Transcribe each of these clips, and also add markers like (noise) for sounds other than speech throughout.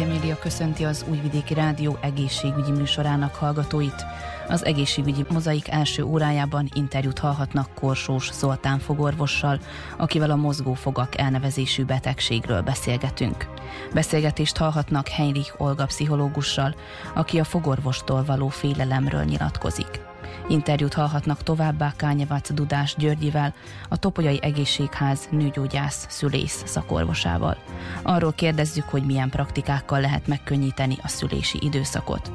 Nagy Emília köszönti az Újvidéki Rádió egészségügyi műsorának hallgatóit. Az egészségügyi mozaik első órájában interjút hallhatnak Korsós Zoltán fogorvossal, akivel a mozgófogak elnevezésű betegségről beszélgetünk. Beszélgetést hallhatnak Heinrich Olga pszichológussal, aki a fogorvostól való félelemről nyilatkozik. Interjút hallhatnak továbbá Kányevac Dudás Györgyivel, a Topolyai Egészségház nőgyógyász szülész szakorvosával. Arról kérdezzük, hogy milyen praktikákkal lehet megkönnyíteni a szülési időszakot.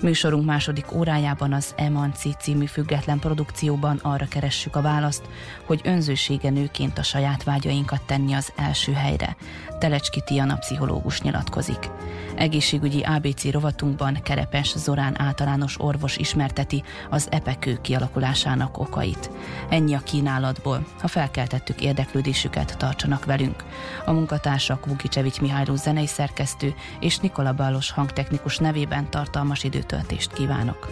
Műsorunk második órájában az Emanci című független produkcióban arra keressük a választ, hogy önzősége nőként a saját vágyainkat tenni az első helyre. Telecski Tiana pszichológus nyilatkozik. Egészségügyi ABC rovatunkban Kerepes Zorán általános orvos ismerteti az epekő kialakulásának okait. Ennyi a kínálatból. Ha felkeltettük érdeklődésüket, tartsanak velünk. A munkatársak Vukicsevics Mihályló zenei szerkesztő és Nikola Ballos hangtechnikus nevében tartalmas időtöltést kívánok.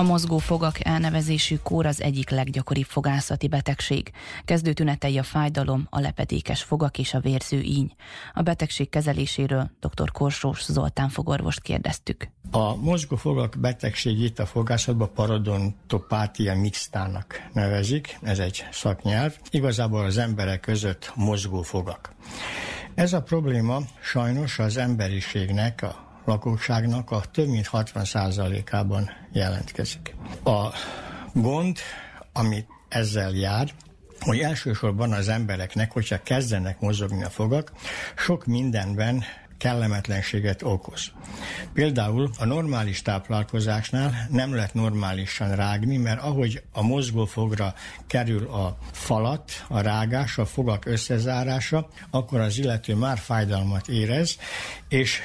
A mozgófogak elnevezésű kór az egyik leggyakoribb fogászati betegség. Kezdő tünetei a fájdalom, a lepedékes fogak és a vérző íny. A betegség kezeléséről dr. Korsós Zoltán fogorvost kérdeztük. A mozgófogak betegségét a fogászatban parodontopátia mixtának nevezik, ez egy szaknyelv. Igazából az emberek között mozgófogak. Ez a probléma sajnos az emberiségnek, a lakosságnak a több mint 60%-ában jelentkezik. A gond, amit ezzel jár, hogy elsősorban az embereknek, hogyha kezdenek mozogni a fogak, sok mindenben kellemetlenséget okoz. Például a normális táplálkozásnál nem lehet normálisan rágni, mert ahogy a mozgófogra kerül a falat, a rágás, a fogak összezárása, akkor az illető már fájdalmat érez, és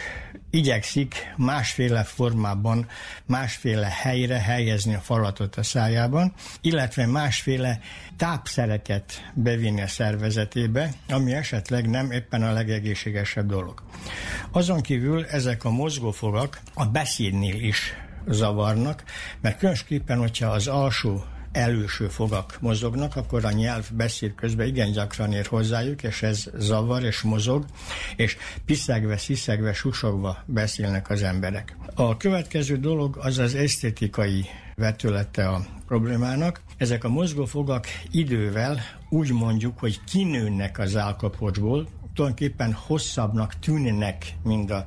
igyekszik másféle formában, másféle helyre helyezni a falatot a szájában, illetve másféle tápszereket bevinni a szervezetébe, ami esetleg nem éppen a legegészségesebb dolog. Azon kívül ezek a mozgófogak a beszédnél is zavarnak, mert különösképpen, hogyha az alsó előső fogak mozognak, akkor a nyelv beszéd közben igen gyakran ér hozzájuk, és ez zavar és mozog, és piszegve, sziszegve, susogva beszélnek az emberek. A következő dolog az az esztétikai vetülete a problémának. Ezek a mozgófogak idővel úgy mondjuk, hogy kinőnek az állkapocsból, tulajdonképpen hosszabbnak tűnnek, mint a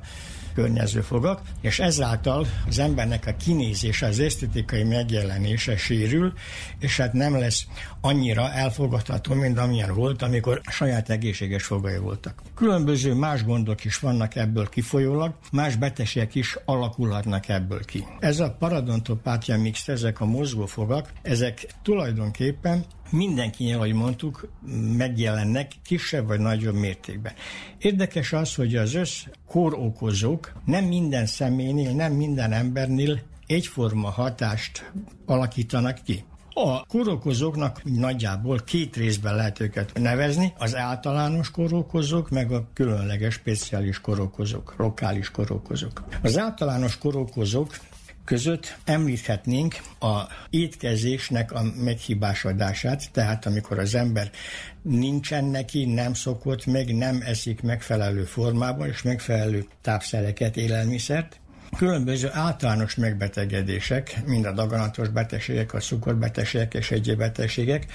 környező fogak, és ezáltal az embernek a kinézése, az esztetikai megjelenése sérül, és hát nem lesz annyira elfogadható, mint amilyen volt, amikor saját egészséges fogai voltak. Különböző más gondok is vannak ebből kifolyólag, más betegségek is alakulhatnak ebből ki. Ez a paradontopátia mix, ezek a mozgófogak, ezek tulajdonképpen mindenki, ahogy mondtuk, megjelennek kisebb vagy nagyobb mértékben. Érdekes az, hogy az össz kórokozók nem minden személynél, nem minden embernél egyforma hatást alakítanak ki. A kórokozóknak nagyjából két részben lehet őket nevezni, az általános kórokozók, meg a különleges speciális kórokozók, lokális kórokozók. Az általános kórokozók között említhetnénk a étkezésnek a meghibásodását, tehát amikor az ember nincsen neki, nem szokott meg, nem eszik megfelelő formában és megfelelő tápszereket, élelmiszert, Különböző általános megbetegedések, mind a daganatos betegségek, a cukorbetegségek és egyéb betegségek,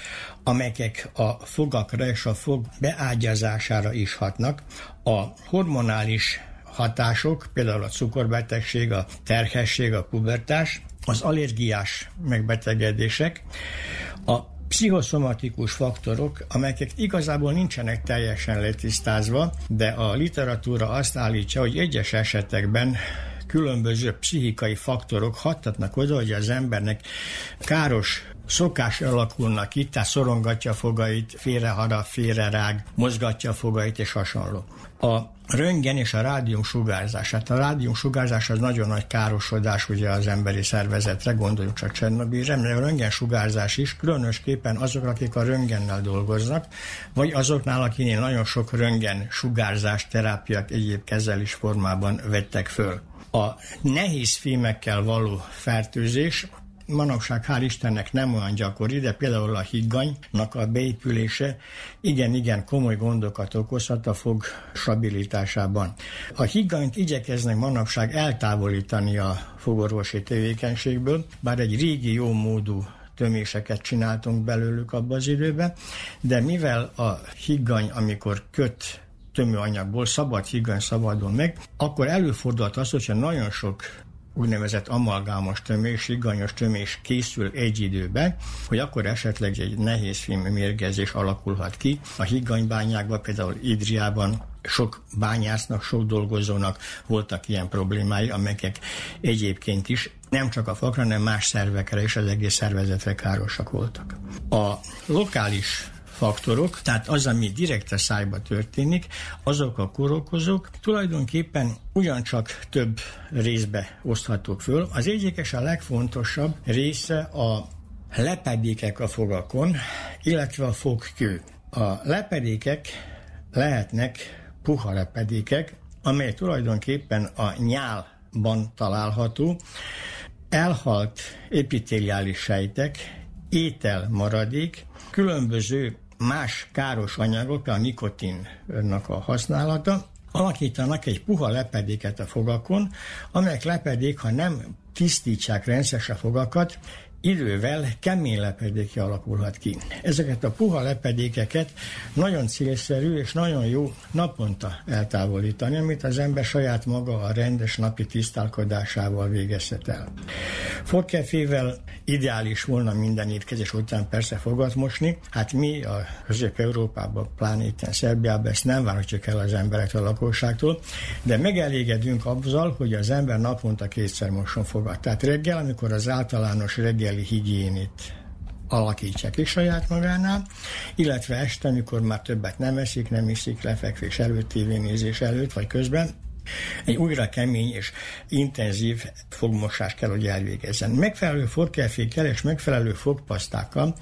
amelyek a fogakra és a fog beágyazására is hatnak. A hormonális hatások, például a cukorbetegség, a terhesség, a pubertás, az allergiás megbetegedések, a pszichoszomatikus faktorok, amelyek igazából nincsenek teljesen letisztázva, de a literatúra azt állítja, hogy egyes esetekben különböző pszichikai faktorok hattatnak oda, hogy az embernek káros szokás alakulnak ki, tehát szorongatja a fogait, félreharap, félrerág, mozgatja a fogait és hasonló. A röntgen és a rádium sugárzás. Hát a rádium sugárzás az nagyon nagy károsodás ugye az emberi szervezetre, gondoljunk csak Csernobilre, de a röntgen sugárzás is, különösképpen azok, akik a röntgennel dolgoznak, vagy azoknál, akinél nagyon sok röntgen sugárzás terápiák egyéb kezelés formában vettek föl. A nehéz fémekkel való fertőzés manapság hál' Istennek nem olyan gyakori, de például a higganynak a beépülése igen-igen komoly gondokat okozhat a fog stabilitásában. A higganyt igyekeznek manapság eltávolítani a fogorvosi tevékenységből, bár egy régi jó módú töméseket csináltunk belőlük abban az időben, de mivel a higgany, amikor köt tömőanyagból szabad higgany szabadon meg, akkor előfordulhat az, hogyha nagyon sok úgynevezett amalgámos tömés, iganyos tömés készül egy időben, hogy akkor esetleg egy nehéz mérgezés alakulhat ki. A higganybányákban, például Idriában sok bányásznak, sok dolgozónak voltak ilyen problémái, amelyek egyébként is nem csak a fakra, hanem más szervekre és az egész szervezetre károsak voltak. A lokális faktorok, tehát az, ami direkt a szájba történik, azok a korokozók tulajdonképpen ugyancsak több részbe oszthatók föl. Az egyik és a legfontosabb része a lepedékek a fogakon, illetve a fogkő. A lepedékek lehetnek puha lepedékek, amely tulajdonképpen a nyálban található, elhalt epitéliális sejtek, étel maradék, különböző más káros anyagok, a nikotinnak a használata, alakítanak egy puha lepedéket a fogakon, amelyek lepedék, ha nem tisztítsák rendszeresen a fogakat, idővel kemény lepedéke alakulhat ki. Ezeket a puha lepedékeket nagyon célszerű és nagyon jó naponta eltávolítani, amit az ember saját maga a rendes napi tisztálkodásával végezhet el. Fogkefével ideális volna minden étkezés után persze fogat mosni, hát mi a Közép-Európában, pláne itt Szerbiában ezt nem várhatjuk el az emberektől, a lakosságtól, de megelégedünk azzal, hogy az ember naponta kétszer moson fogat. Tehát reggel, amikor az általános reggel reggeli higiénit alakítsa ki saját magánál, illetve este, amikor már többet nem eszik, nem iszik lefekvés előtt, tévénézés előtt, vagy közben, egy újra kemény és intenzív fogmosás kell, hogy elvégezzen. Megfelelő fogkelfékkel és megfelelő fogpasztákkal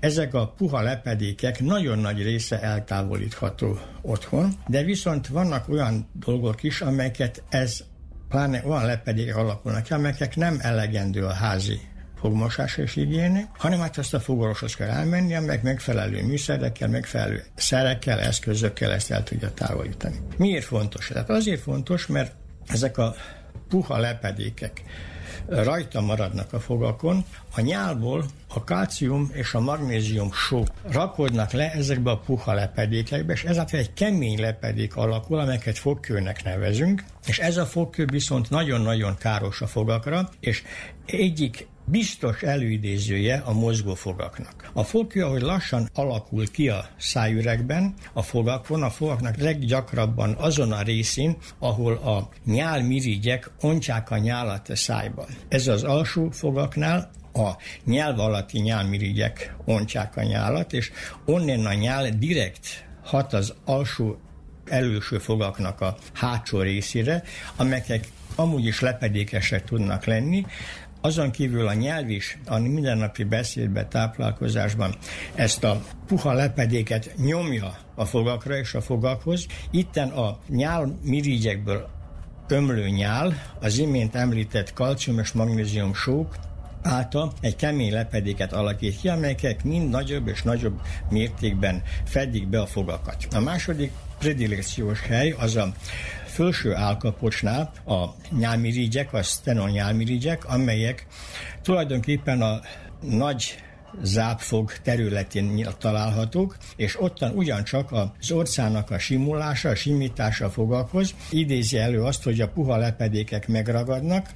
ezek a puha lepedékek nagyon nagy része eltávolítható otthon, de viszont vannak olyan dolgok is, amelyeket ez pláne olyan lepedék alakulnak amelyek nem elegendő a házi fogmosás és higiéni, hanem hát azt a fogorvoshoz kell elmenni, meg megfelelő műszerekkel, megfelelő szerekkel, eszközökkel ezt el tudja távolítani. Miért fontos? Tehát azért fontos, mert ezek a puha lepedékek rajta maradnak a fogakon, a nyálból a kalcium és a magnézium só rakodnak le ezekbe a puha lepedékekbe, és ezáltal egy kemény lepedék alakul, amelyeket fogkőnek nevezünk, és ez a fogkő viszont nagyon-nagyon káros a fogakra, és egyik biztos előidézője a mozgófogaknak. A fogkő, ahogy lassan alakul ki a szájüregben, a fogakon, a fogaknak leggyakrabban azon a részén, ahol a nyálmirigyek ontják a nyálat a szájban. Ez az alsó fogaknál a nyelv alatti nyálmirigyek ontják a nyálat, és onnan a nyál direkt hat az alsó előső fogaknak a hátsó részére, amelyek amúgy is lepedékesek tudnak lenni, azon kívül a nyelv is a mindennapi beszédbe, táplálkozásban ezt a puha lepedéket nyomja a fogakra és a fogakhoz. Itten a nyál mirigyekből ömlő nyál, az imént említett kalcium és magnézium sók, által egy kemény lepedéket alakít ki, amelyek mind nagyobb és nagyobb mértékben fedik be a fogakat. A második predilekciós hely az a felső állkapocsnál a nyálmirigyek, a stenon nyálmirigyek, amelyek tulajdonképpen a nagy zápfog területén találhatók, és ottan ugyancsak az orcának a simulása, a simítása fogakhoz idézi elő azt, hogy a puha lepedékek megragadnak,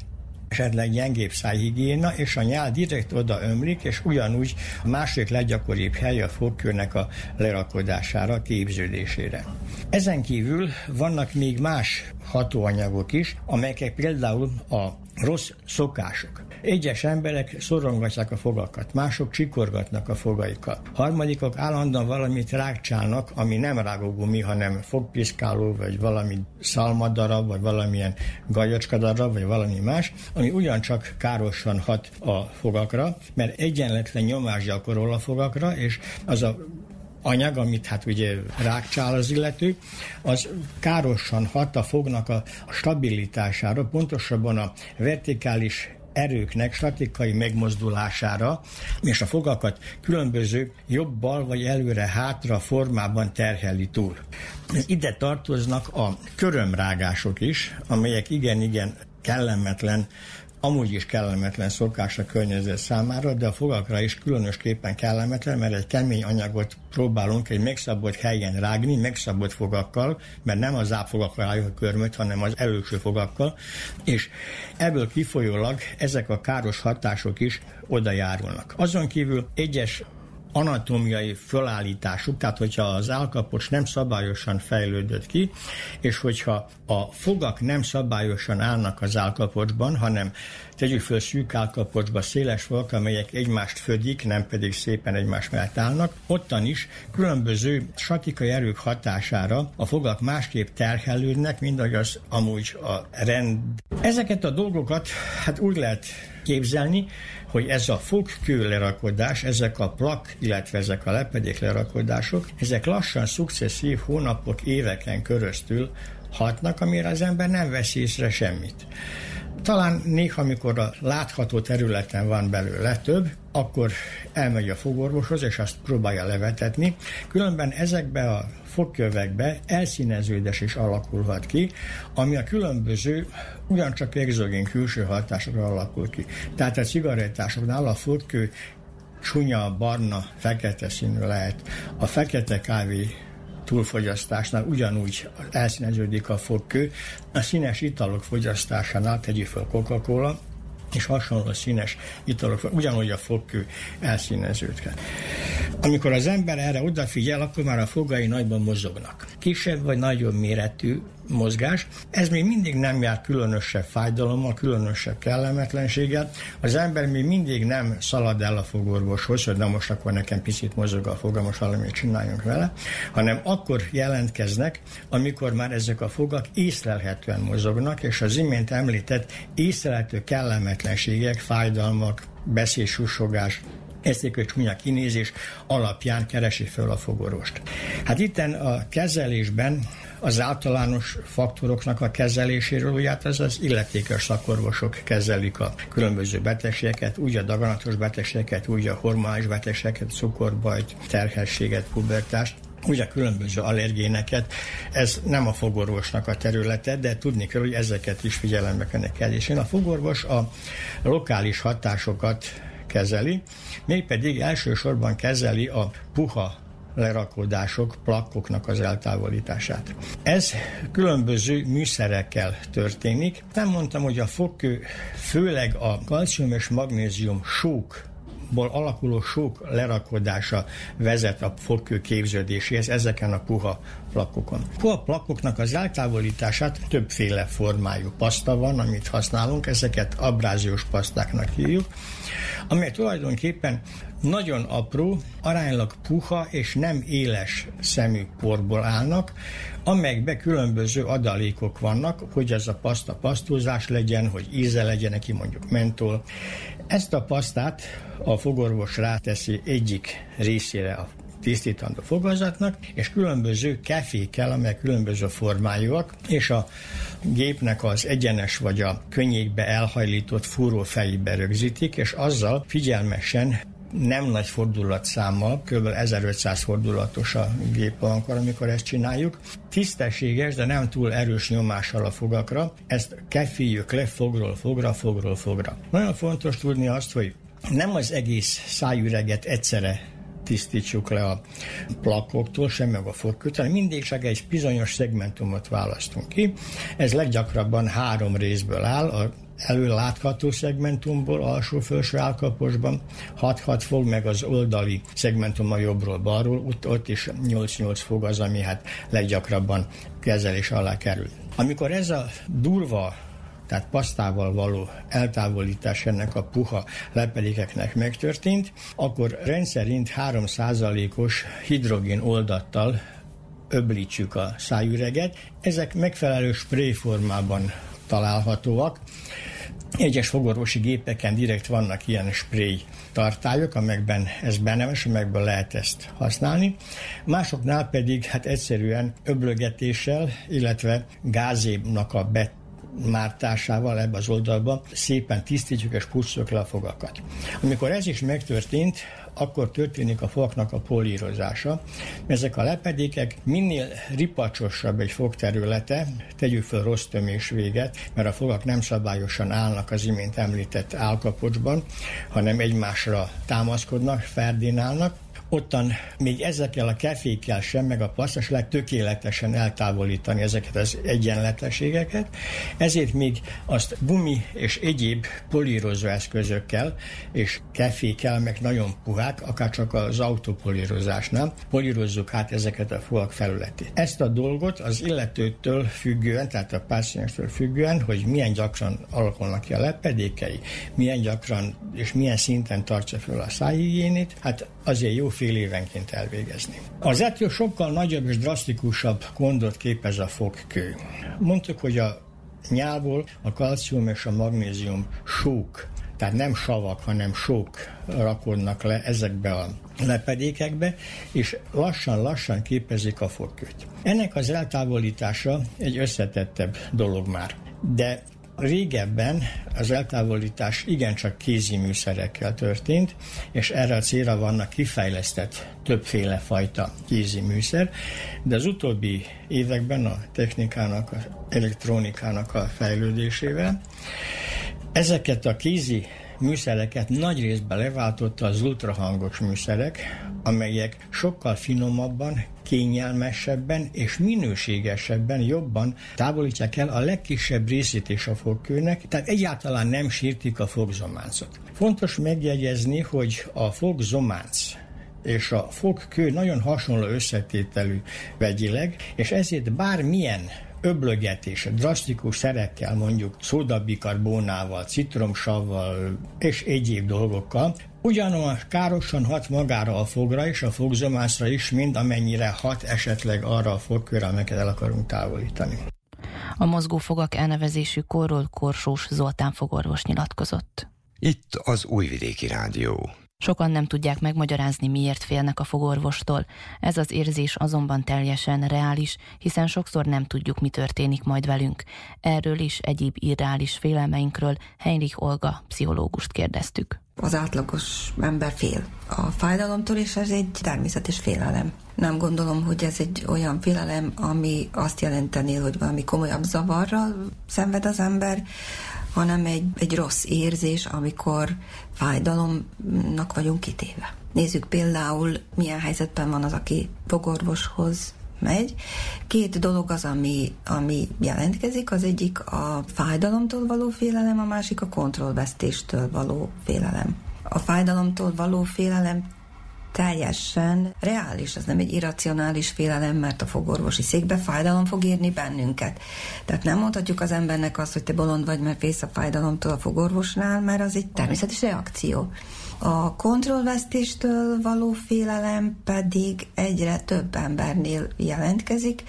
esetleg gyengébb szájhigiéna, és a nyál direkt oda ömlik, és ugyanúgy a második leggyakoribb hely a fogkőnek a lerakodására, képződésére. Ezen kívül vannak még más hatóanyagok is, amelyek például a rossz szokások. Egyes emberek szorongatják a fogakat, mások csikorgatnak a fogaikkal. Harmadikok állandóan valamit rákcsálnak, ami nem rágógumi, hanem fogpiszkáló, vagy valami szalmadarab, vagy valamilyen gajocskadarab, vagy valami más, ami ugyancsak károsan hat a fogakra, mert egyenletlen nyomás gyakorol a fogakra, és az a anyag, amit hát ugye rákcsál az illető, az károsan hat a fognak a stabilitására, pontosabban a vertikális erőknek statikai megmozdulására, és a fogakat különböző jobbal vagy előre-hátra formában terheli túl. Ide tartoznak a körömrágások is, amelyek igen-igen kellemetlen amúgy is kellemetlen szokás a környezet számára, de a fogakra is különösképpen kellemetlen, mert egy kemény anyagot próbálunk egy megszabott helyen rágni, megszabott fogakkal, mert nem az ápfogakkal álljuk a körmöt, hanem az előső fogakkal, és ebből kifolyólag ezek a káros hatások is oda járulnak. Azon kívül egyes anatómiai fölállításuk, tehát hogyha az állkapocs nem szabályosan fejlődött ki, és hogyha a fogak nem szabályosan állnak az állkapocsban, hanem tegyük föl szűk állkapocsba széles fogak, amelyek egymást födik, nem pedig szépen egymás mellett állnak, ottan is különböző statikai erők hatására a fogak másképp terhelődnek, mint ahogy az amúgy a rend. Ezeket a dolgokat hát úgy lehet képzelni, hogy ez a fogkő lerakodás, ezek a plak, illetve ezek a lepedék lerakodások, ezek lassan, szukceszív hónapok, éveken köröztül hatnak, amire az ember nem vesz észre semmit. Talán néha, amikor a látható területen van belőle több, akkor elmegy a fogorvoshoz, és azt próbálja levetetni. Különben ezekbe a fogkövekbe elszíneződés is alakulhat ki, ami a különböző, ugyancsak exogén külső hatásokra alakul ki. Tehát a cigarettásoknál a fogkő csúnya, barna, fekete színű lehet. A fekete kávé túlfogyasztásnál ugyanúgy elszíneződik a fogkő. A színes italok fogyasztásánál tegyük fel Coca-Cola, és hasonló színes italok, ugyanúgy a fogkő elszíneződhet. Amikor az ember erre odafigyel, akkor már a fogai nagyban mozognak. Kisebb vagy nagyobb méretű mozgás. Ez még mindig nem jár különösebb fájdalommal, különösebb kellemetlenséggel. Az ember még mindig nem szalad el a fogorvoshoz, hogy na most akkor nekem picit mozog a foga, most valamit csináljunk vele, hanem akkor jelentkeznek, amikor már ezek a fogak észlelhetően mozognak, és az imént említett észlelhető kellemetlenségek, fájdalmak, beszélsussogás, egy csúnya kinézés alapján keresi föl a fogorvost. Hát itten a kezelésben az általános faktoroknak a kezeléséről, ugye hát ez az illetékes szakorvosok kezelik a különböző betegségeket, úgy a daganatos betegségeket, úgy a hormonális betegségeket, cukorbajt, terhességet, pubertást, ugye különböző allergéneket, ez nem a fogorvosnak a területe, de tudni kell, hogy ezeket is figyelembe kell én a fogorvos a lokális hatásokat kezeli, mégpedig elsősorban kezeli a puha lerakódások, plakkoknak az eltávolítását. Ez különböző műszerekkel történik. Nem mondtam, hogy a fogkő főleg a kalcium és magnézium sók ból alakuló sok lerakodása vezet a fogkő képződéséhez ezeken a puha plakokon. Puha plakoknak az eltávolítását többféle formájú paszta van, amit használunk, ezeket abráziós pasztáknak hívjuk, amely tulajdonképpen nagyon apró, aránylag puha és nem éles szemű porból állnak, amelyekbe különböző adalékok vannak, hogy ez a paszta pasztózás legyen, hogy íze legyen neki mondjuk mentol. Ezt a pasztát a fogorvos ráteszi egyik részére a tisztítandó fogazatnak, és különböző kefékkel, amelyek különböző formájúak, és a gépnek az egyenes vagy a könnyékbe elhajlított fúró fejébe rögzítik, és azzal figyelmesen nem nagy fordulatszámmal, kb. 1500 fordulatos a gép akkor, amikor ezt csináljuk. Tisztességes, de nem túl erős nyomással a fogakra. Ezt keféljük le fogról fogra, fogról fogra. Nagyon fontos tudni azt, hogy nem az egész szájüreget egyszerre tisztítsuk le a plakoktól, sem meg a hanem mindig csak egy bizonyos szegmentumot választunk ki. Ez leggyakrabban három részből áll, a előlátható szegmentumból, alsó-felső állkaposban, 6-6 fog, meg az oldali szegmentum a jobbról balról, ott, ott is 8-8 fog az, ami hát leggyakrabban kezelés alá kerül. Amikor ez a durva tehát pasztával való eltávolítás ennek a puha lepedékeknek megtörtént, akkor rendszerint 3%-os hidrogén oldattal öblítsük a szájüreget. Ezek megfelelő spray formában találhatóak. Egyes fogorvosi gépeken direkt vannak ilyen spray tartályok, amelyekben ez benne van, és amelyekből lehet ezt használni. Másoknál pedig hát egyszerűen öblögetéssel, illetve gázébnak a bet mártásával ebbe az oldalba szépen tisztítjuk és pusztjuk le a fogakat. Amikor ez is megtörtént, akkor történik a fognak a polírozása. Ezek a lepedékek minél ripacsosabb egy fogterülete, tegyük fel rossz tömés véget, mert a fogak nem szabályosan állnak az imént említett állkapocsban, hanem egymásra támaszkodnak, ferdinálnak, ottan még ezekkel a kefékkel sem, meg a pasztas lehet tökéletesen eltávolítani ezeket az egyenletességeket, ezért még azt gumi és egyéb polírozó eszközökkel és kefékkel, meg nagyon puhák, akár csak az autópolírozásnál polírozzuk át ezeket a fogak felületét. Ezt a dolgot az illetőtől függően, tehát a pácienstől függően, hogy milyen gyakran alakulnak ki a lepedékei, milyen gyakran és milyen szinten tartsa fel a szájhigiénét, hát azért jó fél évenként elvégezni. Az ettől sokkal nagyobb és drasztikusabb gondot képez a fogkő. Mondtuk, hogy a nyálból a kalcium és a magnézium súk tehát nem savak, hanem sok rakodnak le ezekbe a lepedékekbe, és lassan-lassan képezik a fogkőt. Ennek az eltávolítása egy összetettebb dolog már. De Régebben az eltávolítás igencsak kézi műszerekkel történt, és erre a célra vannak kifejlesztett többféle fajta kézi műszer, de az utóbbi években a technikának, az elektronikának a fejlődésével ezeket a kézi műszereket nagy részben leváltotta az ultrahangos műszerek, amelyek sokkal finomabban, kényelmesebben és minőségesebben jobban távolítják el a legkisebb részét is a fogkőnek, tehát egyáltalán nem sírtik a fogzománcot. Fontos megjegyezni, hogy a fogzománc és a fogkő nagyon hasonló összetételű vegyileg, és ezért bármilyen öblögetés, drasztikus szerekkel, mondjuk szódabikarbónával, citromsavval és egyéb dolgokkal, ugyanolyan károsan hat magára a fogra és a fogzomászra is, mint amennyire hat esetleg arra a fogkőre, amelyeket el akarunk távolítani. A mozgófogak elnevezésű korról Korsós Zoltán fogorvos nyilatkozott. Itt az Újvidéki Rádió. Sokan nem tudják megmagyarázni, miért félnek a fogorvostól. Ez az érzés azonban teljesen reális, hiszen sokszor nem tudjuk, mi történik majd velünk. Erről is egyéb irreális félelmeinkről Heinrich Olga pszichológust kérdeztük. Az átlagos ember fél a fájdalomtól, és ez egy természetes félelem. Nem gondolom, hogy ez egy olyan félelem, ami azt jelenteni, hogy valami komolyabb zavarral szenved az ember, hanem egy, egy rossz érzés, amikor fájdalomnak vagyunk kitéve. Nézzük például, milyen helyzetben van az, aki fogorvoshoz megy. Két dolog az, ami, ami jelentkezik, az egyik a fájdalomtól való félelem, a másik a kontrollvesztéstől való félelem. A fájdalomtól való félelem teljesen reális, ez nem egy irracionális félelem, mert a fogorvosi székbe fájdalom fog érni bennünket. Tehát nem mondhatjuk az embernek azt, hogy te bolond vagy, mert fész a fájdalomtól a fogorvosnál, mert az egy természetes reakció. A kontrollvesztéstől való félelem pedig egyre több embernél jelentkezik.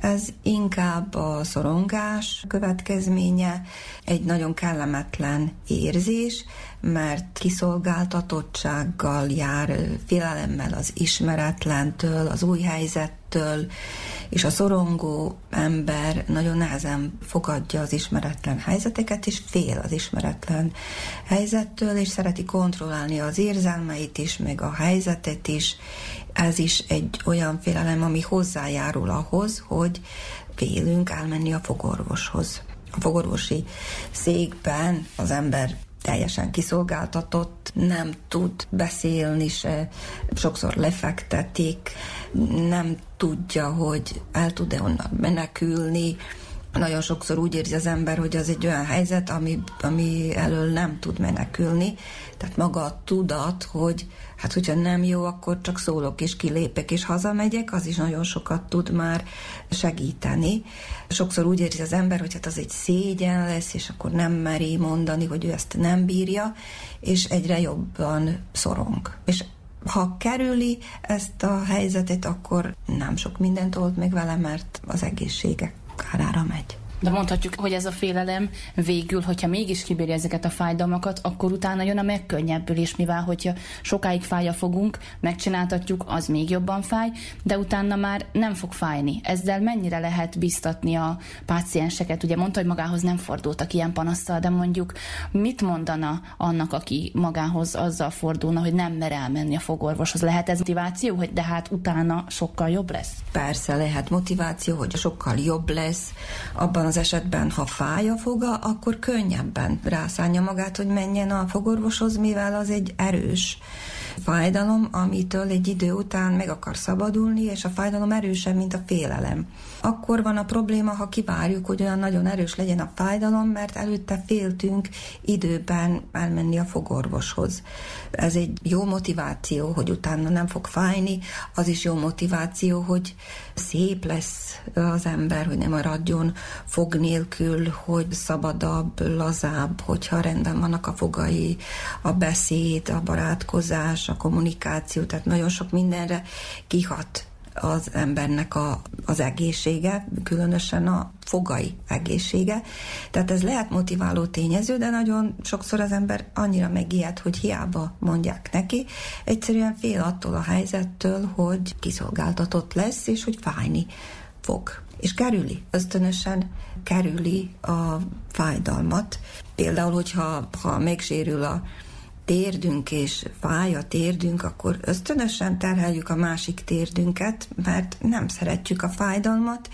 Ez inkább a szorongás következménye, egy nagyon kellemetlen érzés, mert kiszolgáltatottsággal jár, félelemmel az ismeretlentől, az új helyzettől, és a szorongó ember nagyon nehezen fogadja az ismeretlen helyzeteket, és fél az ismeretlen helyzettől, és szereti kontrollálni az érzelmeit is, meg a helyzetet is. Ez is egy olyan félelem, ami hozzájárul ahhoz, hogy félünk elmenni a fogorvoshoz. A fogorvosi székben az ember teljesen kiszolgáltatott, nem tud beszélni se, sokszor lefektetik, nem tudja, hogy el tud-e onnan menekülni, nagyon sokszor úgy érzi az ember, hogy az egy olyan helyzet, ami, ami elől nem tud menekülni. Tehát maga a tudat, hogy hát hogyha nem jó, akkor csak szólok és kilépek és hazamegyek, az is nagyon sokat tud már segíteni. Sokszor úgy érzi az ember, hogy hát az egy szégyen lesz, és akkor nem meri mondani, hogy ő ezt nem bírja, és egyre jobban szorong. És ha kerüli ezt a helyzetet, akkor nem sok mindent old meg vele, mert az egészsége kárára megy. De mondhatjuk, hogy ez a félelem végül, hogyha mégis kibírja ezeket a fájdalmakat, akkor utána jön a megkönnyebbülés, mivel hogyha sokáig fáj a fogunk, megcsináltatjuk, az még jobban fáj, de utána már nem fog fájni. Ezzel mennyire lehet biztatni a pácienseket? Ugye mondta, hogy magához nem fordultak ilyen panasztal, de mondjuk mit mondana annak, aki magához azzal fordulna, hogy nem mer elmenni a fogorvoshoz? Lehet ez motiváció, hogy de hát utána sokkal jobb lesz? Persze lehet motiváció, hogy sokkal jobb lesz abban az esetben, ha fáj a foga, akkor könnyebben rászánja magát, hogy menjen a fogorvoshoz, mivel az egy erős fájdalom, amitől egy idő után meg akar szabadulni, és a fájdalom erősebb, mint a félelem. Akkor van a probléma, ha kivárjuk, hogy olyan nagyon erős legyen a fájdalom, mert előtte féltünk időben elmenni a fogorvoshoz. Ez egy jó motiváció, hogy utána nem fog fájni, az is jó motiváció, hogy szép lesz az ember, hogy nem maradjon fog nélkül, hogy szabadabb, lazább, hogyha rendben vannak a fogai, a beszéd, a barátkozás, a kommunikáció, tehát nagyon sok mindenre kihat az embernek a, az egészsége, különösen a fogai egészsége. Tehát ez lehet motiváló tényező, de nagyon sokszor az ember annyira megijed, hogy hiába mondják neki. Egyszerűen fél attól a helyzettől, hogy kiszolgáltatott lesz, és hogy fájni fog. És kerüli, ösztönösen kerüli a fájdalmat. Például, hogyha ha megsérül a térdünk és fáj a térdünk, akkor ösztönösen terheljük a másik térdünket, mert nem szeretjük a fájdalmat,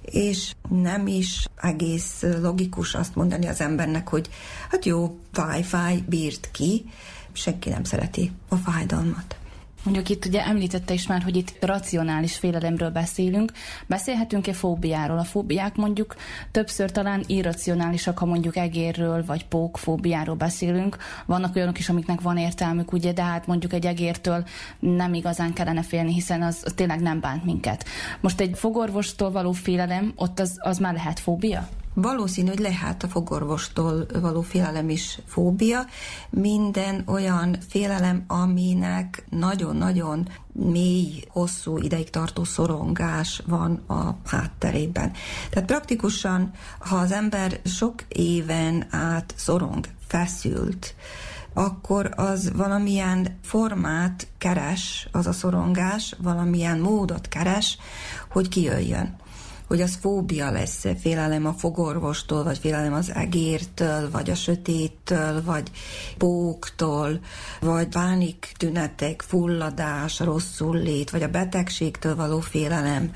és nem is egész logikus azt mondani az embernek, hogy hát jó, fáj, fáj, bírt ki, senki nem szereti a fájdalmat. Mondjuk itt ugye említette is már, hogy itt racionális félelemről beszélünk. Beszélhetünk-e fóbiáról? A fóbiák mondjuk többször talán irracionálisak, ha mondjuk egérről vagy pókfóbiáról beszélünk. Vannak olyanok is, amiknek van értelmük, ugye, de hát mondjuk egy egértől nem igazán kellene félni, hiszen az, az tényleg nem bánt minket. Most egy fogorvostól való félelem, ott az, az már lehet fóbia? Valószínű, hogy lehet a fogorvostól való félelem is fóbia. Minden olyan félelem, aminek nagyon-nagyon mély, hosszú ideig tartó szorongás van a hátterében. Tehát praktikusan, ha az ember sok éven át szorong, feszült, akkor az valamilyen formát keres, az a szorongás, valamilyen módot keres, hogy kijöjjön hogy az fóbia lesz, félelem a fogorvostól, vagy félelem az egértől, vagy a sötéttől, vagy póktól, vagy pánik tünetek, fulladás, rosszul lét, vagy a betegségtől való félelem.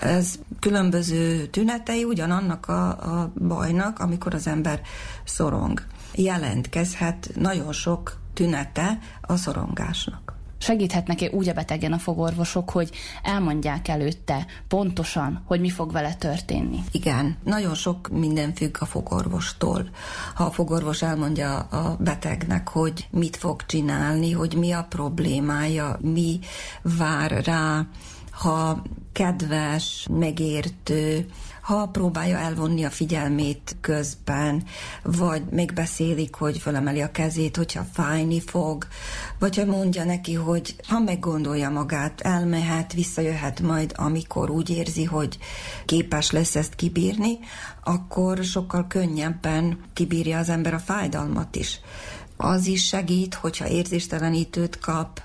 Ez különböző tünetei ugyanannak a, a bajnak, amikor az ember szorong. Jelentkezhet nagyon sok tünete a szorongásnak. Segíthetnek-e úgy a betegen a fogorvosok, hogy elmondják előtte pontosan, hogy mi fog vele történni? Igen, nagyon sok minden függ a fogorvostól. Ha a fogorvos elmondja a betegnek, hogy mit fog csinálni, hogy mi a problémája, mi vár rá, ha kedves, megértő, ha próbálja elvonni a figyelmét közben, vagy megbeszélik, hogy felemeli a kezét, hogyha fájni fog, vagy ha mondja neki, hogy ha meggondolja magát, elmehet, visszajöhet majd, amikor úgy érzi, hogy képes lesz ezt kibírni, akkor sokkal könnyebben kibírja az ember a fájdalmat is. Az is segít, hogyha érzéstelenítőt kap,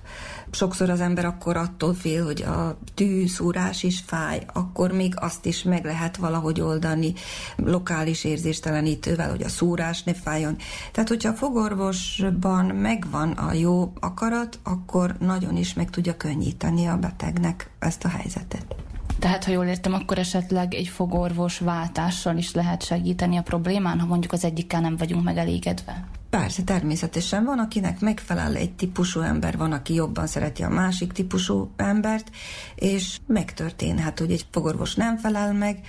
sokszor az ember akkor attól fél, hogy a tűszúrás is fáj, akkor még azt is meg lehet valahogy oldani lokális érzéstelenítővel, hogy a szúrás ne fájjon. Tehát, hogyha a fogorvosban megvan a jó akarat, akkor nagyon is meg tudja könnyíteni a betegnek ezt a helyzetet. Tehát, ha jól értem, akkor esetleg egy fogorvos váltással is lehet segíteni a problémán, ha mondjuk az egyikkel nem vagyunk megelégedve? Persze, természetesen van, akinek megfelel egy típusú ember, van, aki jobban szereti a másik típusú embert, és megtörténhet, hogy egy fogorvos nem felel meg,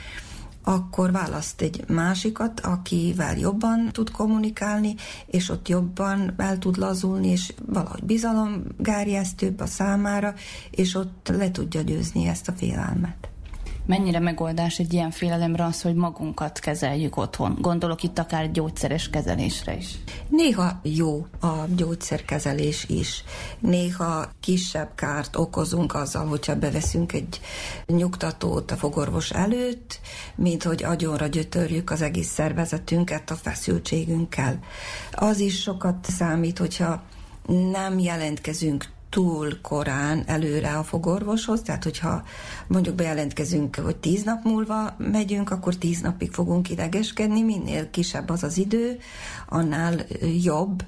akkor választ egy másikat, akivel jobban tud kommunikálni, és ott jobban el tud lazulni, és valahogy bizalomgárjesztőbb a számára, és ott le tudja győzni ezt a félelmet. Mennyire megoldás egy ilyen félelemre az, hogy magunkat kezeljük otthon? Gondolok itt akár gyógyszeres kezelésre is. Néha jó a gyógyszerkezelés is. Néha kisebb kárt okozunk azzal, hogyha beveszünk egy nyugtatót a fogorvos előtt, mint hogy agyonra gyötörjük az egész szervezetünket a feszültségünkkel. Az is sokat számít, hogyha nem jelentkezünk túl korán előre a fogorvoshoz, tehát hogyha mondjuk bejelentkezünk, hogy tíz nap múlva megyünk, akkor tíz napig fogunk idegeskedni, minél kisebb az az idő, annál jobb.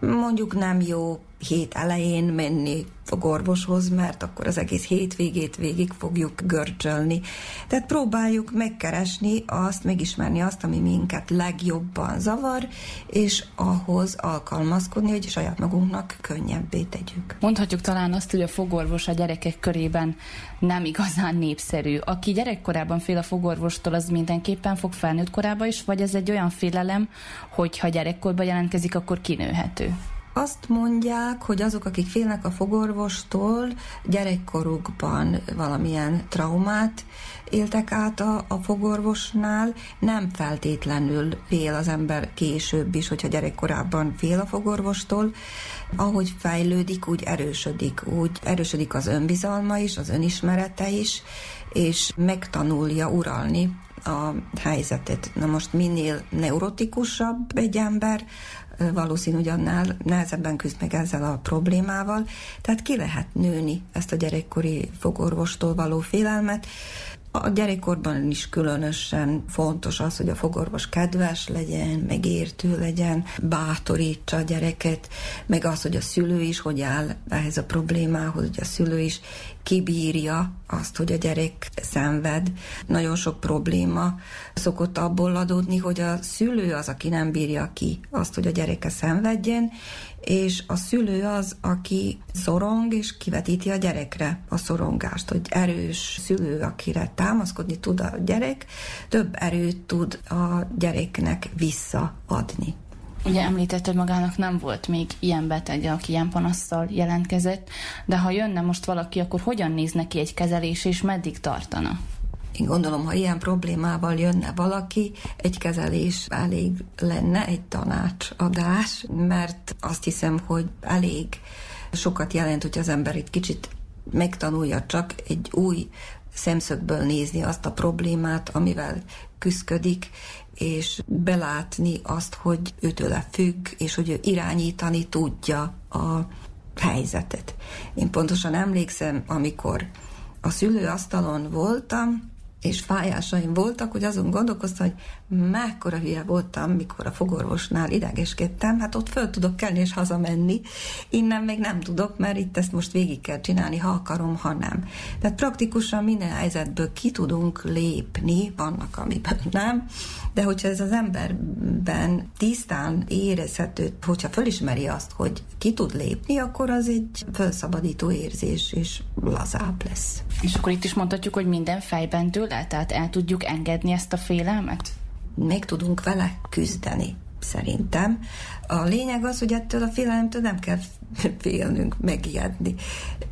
Mondjuk nem jó hét elején menni fog orvoshoz, mert akkor az egész hétvégét végig fogjuk görcsölni. Tehát próbáljuk megkeresni azt, megismerni azt, ami minket legjobban zavar, és ahhoz alkalmazkodni, hogy saját magunknak könnyebbé tegyük. Mondhatjuk talán azt, hogy a fogorvos a gyerekek körében nem igazán népszerű. Aki gyerekkorában fél a fogorvostól, az mindenképpen fog felnőtt korába is, vagy ez egy olyan félelem, hogy ha gyerekkorban jelentkezik, akkor kinőhető? Azt mondják, hogy azok, akik félnek a fogorvostól, gyerekkorukban valamilyen traumát éltek át a, a fogorvosnál, nem feltétlenül fél az ember később is, hogyha gyerekkorában fél a fogorvostól. Ahogy fejlődik, úgy erősödik, úgy erősödik az önbizalma is, az önismerete is, és megtanulja uralni a helyzetet. Na most minél neurotikusabb egy ember, valószínű, hogy annál nehezebben küzd meg ezzel a problémával. Tehát ki lehet nőni ezt a gyerekkori fogorvostól való félelmet, a gyerekkorban is különösen fontos az, hogy a fogorvos kedves legyen, megértő legyen, bátorítsa a gyereket, meg az, hogy a szülő is hogy áll ehhez a problémához, hogy a szülő is kibírja azt, hogy a gyerek szenved. Nagyon sok probléma szokott abból adódni, hogy a szülő az, aki nem bírja ki azt, hogy a gyereke szenvedjen, és a szülő az, aki szorong, és kivetíti a gyerekre a szorongást, hogy erős szülő, akire támaszkodni tud a gyerek, több erőt tud a gyereknek visszaadni. Ugye említett, magának nem volt még ilyen betege, aki ilyen panasszal jelentkezett, de ha jönne most valaki, akkor hogyan néz neki egy kezelés, és meddig tartana? Én gondolom, ha ilyen problémával jönne valaki, egy kezelés elég lenne, egy tanácsadás, mert azt hiszem, hogy elég sokat jelent, hogy az ember egy kicsit megtanulja csak egy új szemszögből nézni azt a problémát, amivel küzdik, és belátni azt, hogy őtőle függ, és hogy ő irányítani tudja a helyzetet. Én pontosan emlékszem, amikor a szülőasztalon voltam, és fájásaim voltak, hogy azon gondolkoztam, hogy mekkora hülye voltam, mikor a fogorvosnál idegeskedtem, hát ott föl tudok kelni és hazamenni, innen még nem tudok, mert itt ezt most végig kell csinálni, ha akarom, ha nem. Tehát praktikusan minden helyzetből ki tudunk lépni, vannak, amiben nem, de hogyha ez az emberben tisztán érezhető, hogyha fölismeri azt, hogy ki tud lépni, akkor az egy felszabadító érzés, és lazább lesz. És akkor itt is mondhatjuk, hogy minden fejben tőle, tehát el tudjuk engedni ezt a félelmet? Meg tudunk vele küzdeni szerintem. A lényeg az, hogy ettől a félelemtől nem kell (laughs) félnünk, megijedni.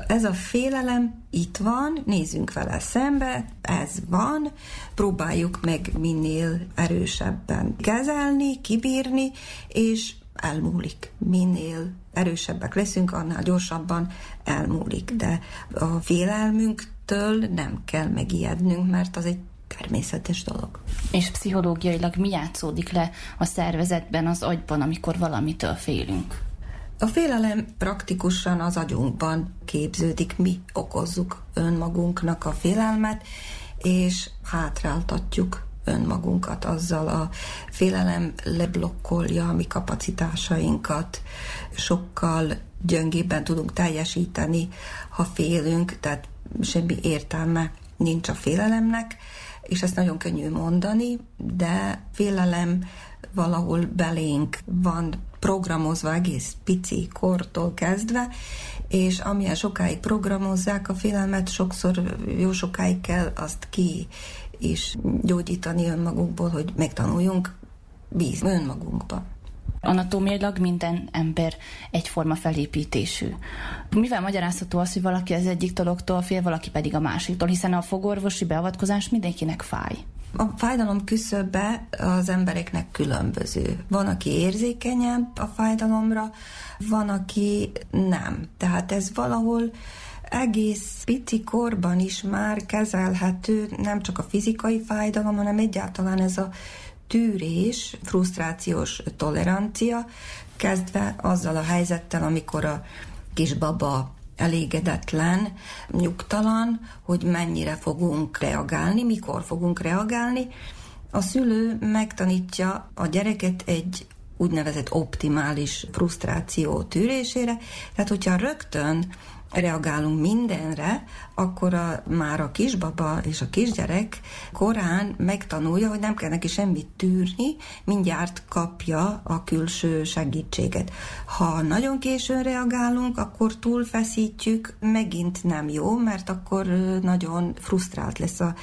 Ez a félelem itt van, nézzünk vele szembe, ez van, próbáljuk meg minél erősebben kezelni, kibírni, és elmúlik. Minél erősebbek leszünk, annál gyorsabban elmúlik. De a félelmünktől nem kell megijednünk, mert az egy természetes dolog. És pszichológiailag mi játszódik le a szervezetben, az agyban, amikor valamitől félünk? A félelem praktikusan az agyunkban képződik, mi okozzuk önmagunknak a félelmet, és hátráltatjuk önmagunkat azzal a félelem leblokkolja a mi kapacitásainkat, sokkal gyöngébben tudunk teljesíteni, ha félünk, tehát semmi értelme nincs a félelemnek, és ezt nagyon könnyű mondani, de félelem valahol belénk van programozva egész pici kortól kezdve, és amilyen sokáig programozzák a félelmet, sokszor jó sokáig kell azt ki is gyógyítani önmagunkból, hogy megtanuljunk bízni önmagunkba. Anatómiailag minden ember egyforma felépítésű. Mivel magyarázható az, hogy valaki az egyik dologtól fél, valaki pedig a másiktól, hiszen a fogorvosi beavatkozás mindenkinek fáj. A fájdalom küszöbe az embereknek különböző. Van, aki érzékenyebb a fájdalomra, van, aki nem. Tehát ez valahol egész pici korban is már kezelhető, nem csak a fizikai fájdalom, hanem egyáltalán ez a tűrés, frusztrációs tolerancia, kezdve azzal a helyzettel, amikor a kisbaba elégedetlen, nyugtalan, hogy mennyire fogunk reagálni, mikor fogunk reagálni. A szülő megtanítja a gyereket egy úgynevezett optimális frusztráció tűrésére, tehát hogyha rögtön reagálunk mindenre, akkor a, már a kisbaba és a kisgyerek korán megtanulja, hogy nem kell neki semmit tűrni, mindjárt kapja a külső segítséget. Ha nagyon későn reagálunk, akkor túlfeszítjük, megint nem jó, mert akkor nagyon frusztrált lesz a,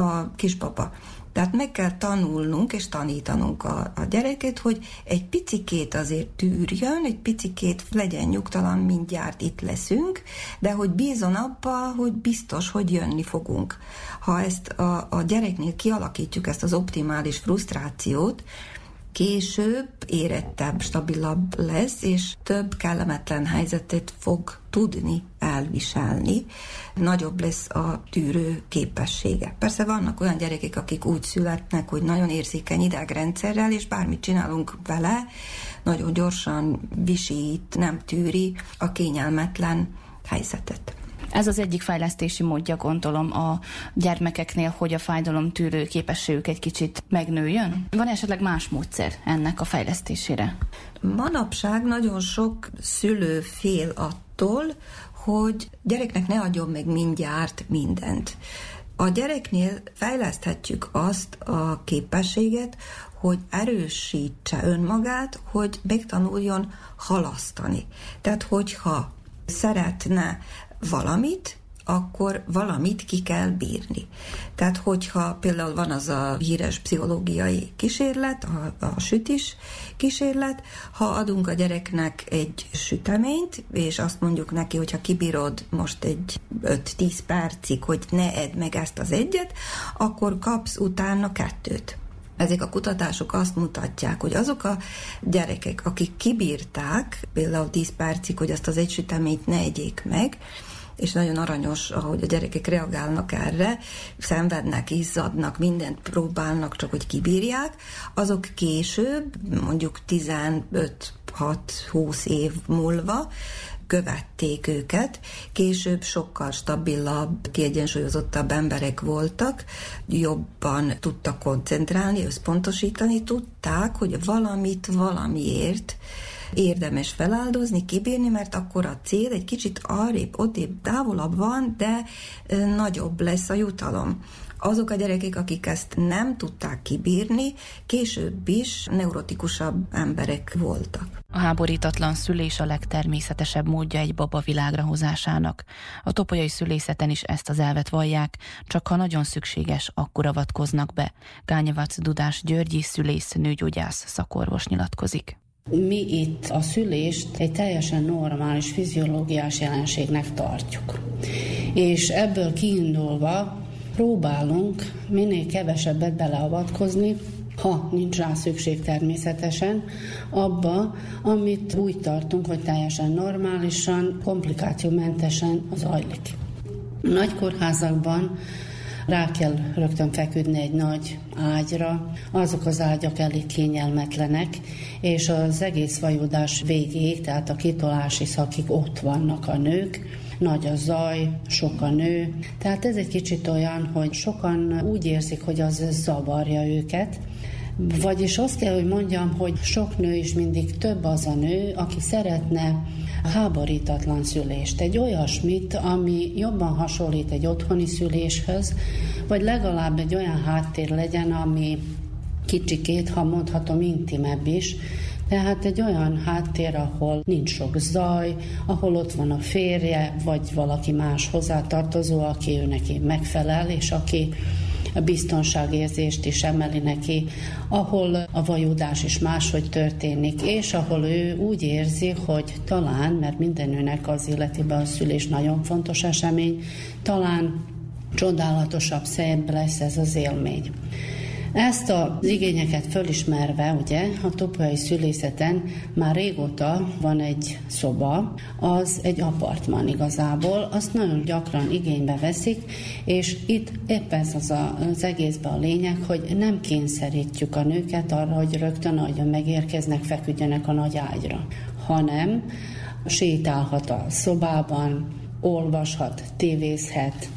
a kisbaba. Tehát meg kell tanulnunk és tanítanunk a, a gyereket, hogy egy picikét azért tűrjön, egy picikét legyen nyugtalan, mindjárt itt leszünk, de hogy bízon abba, hogy biztos, hogy jönni fogunk. Ha ezt a, a gyereknél kialakítjuk, ezt az optimális frusztrációt, később érettebb, stabilabb lesz, és több kellemetlen helyzetet fog tudni elviselni, nagyobb lesz a tűrő képessége. Persze vannak olyan gyerekek, akik úgy születnek, hogy nagyon érzékeny idegrendszerrel, és bármit csinálunk vele, nagyon gyorsan visít, nem tűri a kényelmetlen helyzetet. Ez az egyik fejlesztési módja, gondolom, a gyermekeknél, hogy a fájdalom tűrő képességük egy kicsit megnőjön. Van esetleg más módszer ennek a fejlesztésére? Manapság nagyon sok szülő fél attól, hogy gyereknek ne adjon meg mindjárt mindent. A gyereknél fejleszthetjük azt a képességet, hogy erősítse önmagát, hogy megtanuljon halasztani. Tehát, hogyha szeretne valamit, akkor valamit ki kell bírni. Tehát, hogyha például van az a híres pszichológiai kísérlet, a, a sütis kísérlet, ha adunk a gyereknek egy süteményt, és azt mondjuk neki, hogyha kibírod most egy 5-10 percig, hogy ne edd meg ezt az egyet, akkor kapsz utána kettőt. Ezek a kutatások azt mutatják, hogy azok a gyerekek, akik kibírták például 10 percig, hogy azt az egy süteményt ne egyék meg, és nagyon aranyos, ahogy a gyerekek reagálnak erre, szenvednek, izzadnak, mindent próbálnak, csak hogy kibírják, azok később, mondjuk 15-6-20 év múlva követték őket, később sokkal stabilabb, kiegyensúlyozottabb emberek voltak, jobban tudtak koncentrálni, összpontosítani, tudták, hogy valamit valamiért érdemes feláldozni, kibírni, mert akkor a cél egy kicsit arrébb, odébb, távolabb van, de nagyobb lesz a jutalom azok a gyerekek, akik ezt nem tudták kibírni, később is neurotikusabb emberek voltak. A háborítatlan szülés a legtermészetesebb módja egy baba világra hozásának. A topolyai szülészeten is ezt az elvet vallják, csak ha nagyon szükséges, akkor avatkoznak be. Gányavac Dudás Györgyi szülész nőgyógyász szakorvos nyilatkozik. Mi itt a szülést egy teljesen normális fiziológiás jelenségnek tartjuk. És ebből kiindulva próbálunk minél kevesebbet beleavatkozni, ha nincs rá szükség természetesen, abba, amit úgy tartunk, hogy teljesen normálisan, komplikációmentesen az ajlik. Nagy kórházakban rá kell rögtön feküdni egy nagy ágyra, azok az ágyak elég kényelmetlenek, és az egész vajudás végéig, tehát a kitolási szakig ott vannak a nők, nagy a zaj, sok a nő. Tehát ez egy kicsit olyan, hogy sokan úgy érzik, hogy az zavarja őket, vagyis azt kell, hogy mondjam, hogy sok nő is mindig több az a nő, aki szeretne háborítatlan szülést. Egy olyasmit, ami jobban hasonlít egy otthoni szüléshez, vagy legalább egy olyan háttér legyen, ami kicsikét, ha mondhatom, intimebb is, tehát egy olyan háttér, ahol nincs sok zaj, ahol ott van a férje, vagy valaki más hozzátartozó, aki ő megfelel, és aki biztonságérzést is emeli neki, ahol a vajudás is máshogy történik, és ahol ő úgy érzi, hogy talán, mert minden nőnek az életében a szülés nagyon fontos esemény, talán csodálatosabb, szebb lesz ez az élmény. Ezt az igényeket fölismerve, ugye, a topolyai szülészeten már régóta van egy szoba, az egy apartman igazából, azt nagyon gyakran igénybe veszik, és itt éppen ez az, a, az egészben a lényeg, hogy nem kényszerítjük a nőket arra, hogy rögtön, ahogyan megérkeznek, feküdjenek a nagy ágyra, hanem sétálhat a szobában, olvashat, tévézhet,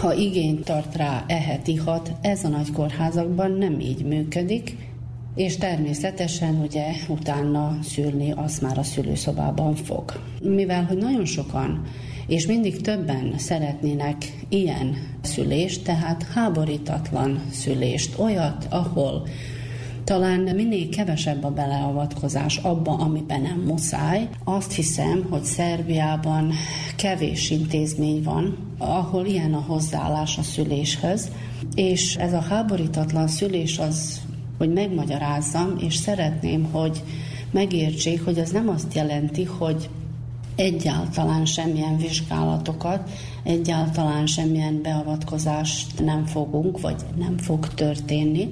ha igényt tart rá, ehet, ihat, ez a nagy kórházakban nem így működik, és természetesen ugye utána szülni azt már a szülőszobában fog. Mivel, hogy nagyon sokan és mindig többen szeretnének ilyen szülést, tehát háborítatlan szülést, olyat, ahol talán minél kevesebb a beleavatkozás abba, amiben nem muszáj. Azt hiszem, hogy Szerbiában kevés intézmény van, ahol ilyen a hozzáállás a szüléshez, és ez a háborítatlan szülés az, hogy megmagyarázzam, és szeretném, hogy megértsék, hogy az nem azt jelenti, hogy egyáltalán semmilyen vizsgálatokat, egyáltalán semmilyen beavatkozást nem fogunk, vagy nem fog történni,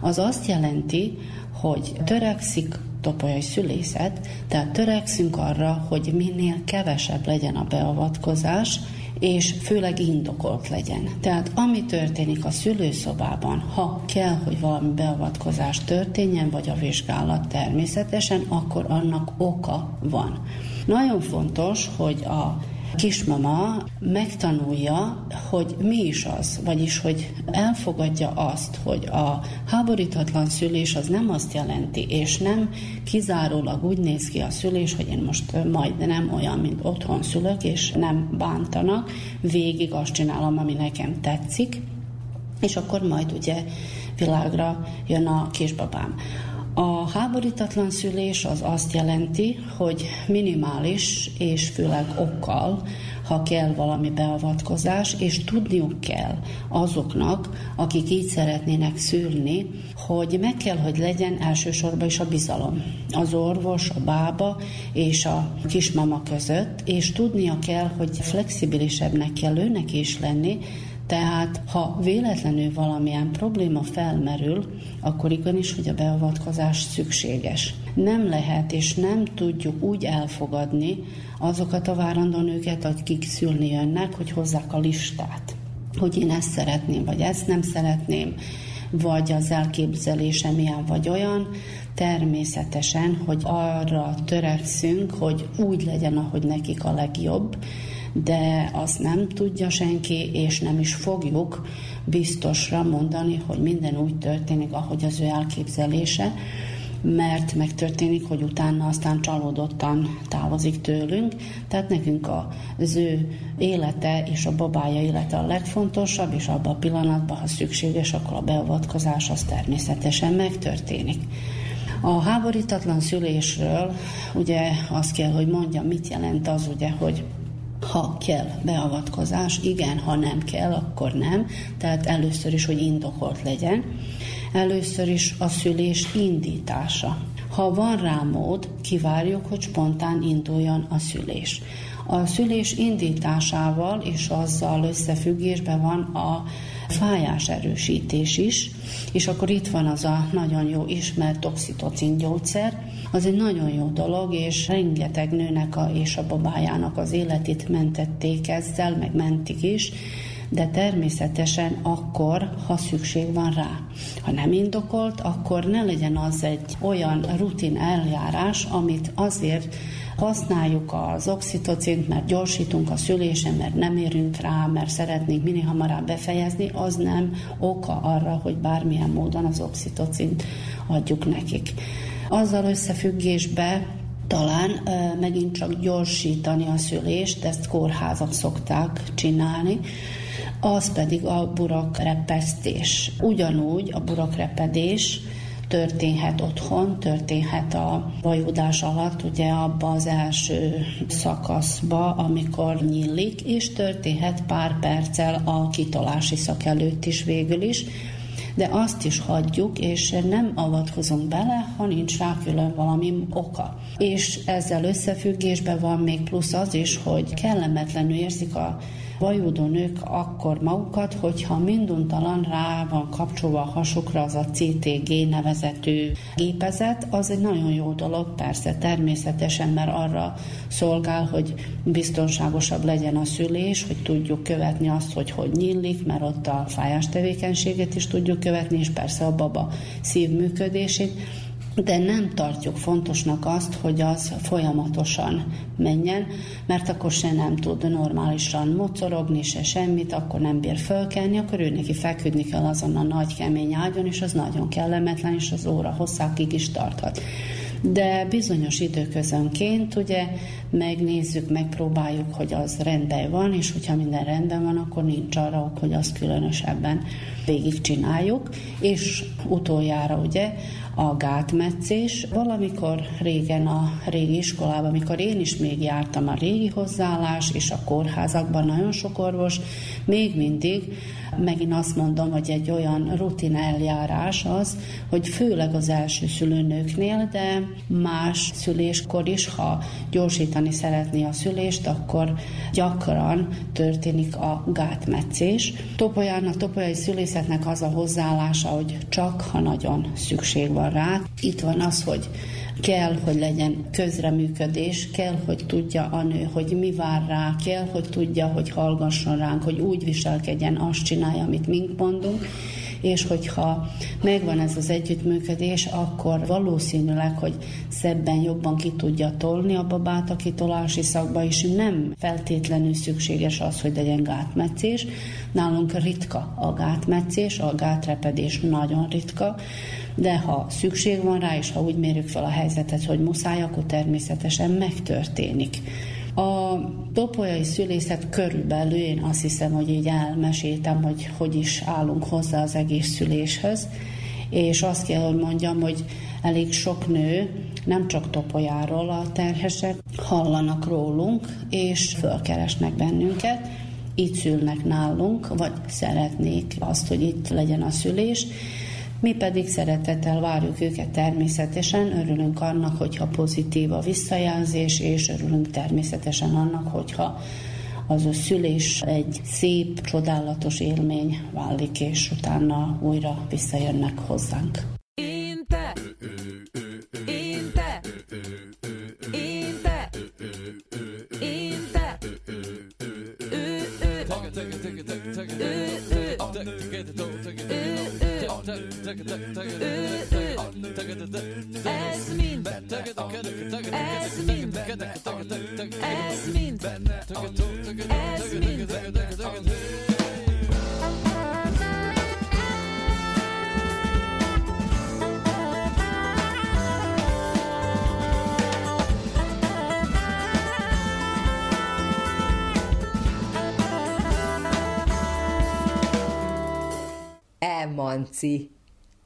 az azt jelenti, hogy törekszik topolyai szülészet, tehát törekszünk arra, hogy minél kevesebb legyen a beavatkozás, és főleg indokolt legyen. Tehát ami történik a szülőszobában, ha kell, hogy valami beavatkozás történjen, vagy a vizsgálat természetesen, akkor annak oka van. Nagyon fontos, hogy a kismama megtanulja, hogy mi is az, vagyis hogy elfogadja azt, hogy a háborítatlan szülés az nem azt jelenti, és nem kizárólag úgy néz ki a szülés, hogy én most majd nem olyan, mint otthon szülök, és nem bántanak, végig azt csinálom, ami nekem tetszik, és akkor majd ugye világra jön a kisbabám. A háborítatlan szülés az azt jelenti, hogy minimális és főleg okkal, ha kell valami beavatkozás, és tudniuk kell azoknak, akik így szeretnének szülni, hogy meg kell, hogy legyen elsősorban is a bizalom. Az orvos, a bába és a kismama között, és tudnia kell, hogy flexibilisebbnek kell őnek is lenni, tehát, ha véletlenül valamilyen probléma felmerül, akkor igenis, hogy a beavatkozás szükséges. Nem lehet és nem tudjuk úgy elfogadni azokat a várandó nőket, akik szülni jönnek, hogy hozzák a listát. Hogy én ezt szeretném, vagy ezt nem szeretném, vagy az elképzelésem ilyen vagy olyan, természetesen, hogy arra törekszünk, hogy úgy legyen, ahogy nekik a legjobb, de azt nem tudja senki, és nem is fogjuk biztosra mondani, hogy minden úgy történik, ahogy az ő elképzelése, mert megtörténik, hogy utána aztán csalódottan távozik tőlünk. Tehát nekünk az ő élete és a babája élete a legfontosabb, és abban a pillanatban, ha szükséges, akkor a beavatkozás az természetesen megtörténik. A háborítatlan szülésről ugye azt kell, hogy mondjam, mit jelent az ugye, hogy ha kell beavatkozás, igen, ha nem kell, akkor nem. Tehát először is, hogy indokolt legyen. Először is a szülés indítása. Ha van rá mód, kivárjuk, hogy spontán induljon a szülés. A szülés indításával és azzal összefüggésben van a fájás erősítés is, és akkor itt van az a nagyon jó ismert oxitocin gyógyszer, az egy nagyon jó dolog, és rengeteg nőnek a, és a babájának az életét mentették ezzel, meg mentik is, de természetesen akkor, ha szükség van rá. Ha nem indokolt, akkor ne legyen az egy olyan rutin eljárás, amit azért használjuk az oxitocint, mert gyorsítunk a szülésen, mert nem érünk rá, mert szeretnénk minél hamarabb befejezni, az nem oka arra, hogy bármilyen módon az oxitocint adjuk nekik. Azzal összefüggésbe talán megint csak gyorsítani a szülést, ezt kórházak szokták csinálni, az pedig a burakrepesztés. Ugyanúgy a burakrepedés történhet otthon, történhet a vajudás alatt, ugye abba az első szakaszba, amikor nyílik, és történhet pár perccel a kitolási szak előtt is végül is, de azt is hagyjuk, és nem avatkozunk bele, ha nincs rá külön valami oka. És ezzel összefüggésben van még plusz az is, hogy kellemetlenül érzik a vajúdó nők akkor magukat, hogyha minduntalan rá van kapcsolva a hasukra az a CTG nevezetű gépezet, az egy nagyon jó dolog, persze természetesen, mert arra szolgál, hogy biztonságosabb legyen a szülés, hogy tudjuk követni azt, hogy hogy nyílik, mert ott a fájás tevékenységet is tudjuk követni, és persze a baba szívműködését, de nem tartjuk fontosnak azt, hogy az folyamatosan menjen, mert akkor se nem tud normálisan mocorogni, se semmit, akkor nem bír fölkelni, akkor ő neki feküdni kell azon a nagy kemény ágyon, és az nagyon kellemetlen, és az óra hosszákig is tarthat. De bizonyos időközönként ugye megnézzük, megpróbáljuk, hogy az rendben van, és hogyha minden rendben van, akkor nincs arra, hogy azt különösebben végigcsináljuk, és utoljára ugye a gátmetszés. Valamikor régen a régi iskolában, amikor én is még jártam a régi hozzáállás, és a kórházakban nagyon sok orvos, még mindig megint azt mondom, hogy egy olyan rutin eljárás az, hogy főleg az első szülőnőknél, de más szüléskor is, ha gyorsítani szeretné a szülést, akkor gyakran történik a gátmetszés. Topolyán, a topolyai szülészetnek az a hozzáállása, hogy csak ha nagyon szükség van rá. Itt van az, hogy kell, hogy legyen közreműködés, kell, hogy tudja a nő, hogy mi vár rá, kell, hogy tudja, hogy hallgasson ránk, hogy úgy viselkedjen, azt csinálja, amit mink mondunk, és hogyha megvan ez az együttműködés, akkor valószínűleg, hogy szebben, jobban ki tudja tolni a babát a kitolási szakba, és nem feltétlenül szükséges az, hogy legyen gátmetszés. Nálunk ritka a gátmetszés, a gátrepedés nagyon ritka, de ha szükség van rá, és ha úgy mérjük fel a helyzetet, hogy muszáj, akkor természetesen megtörténik. A topolyai szülészet körülbelül én azt hiszem, hogy így elmeséltem, hogy hogy is állunk hozzá az egész szüléshez, és azt kell, hogy mondjam, hogy elég sok nő, nem csak topolyáról a terhesek, hallanak rólunk, és fölkeresnek bennünket, itt szülnek nálunk, vagy szeretnék azt, hogy itt legyen a szülés, mi pedig szeretettel várjuk őket természetesen, örülünk annak, hogyha pozitív a visszajelzés, és örülünk természetesen annak, hogyha az a szülés egy szép, csodálatos élmény válik, és utána újra visszajönnek hozzánk. Ez mind, ez mind, ez mind, ez mind. Emanci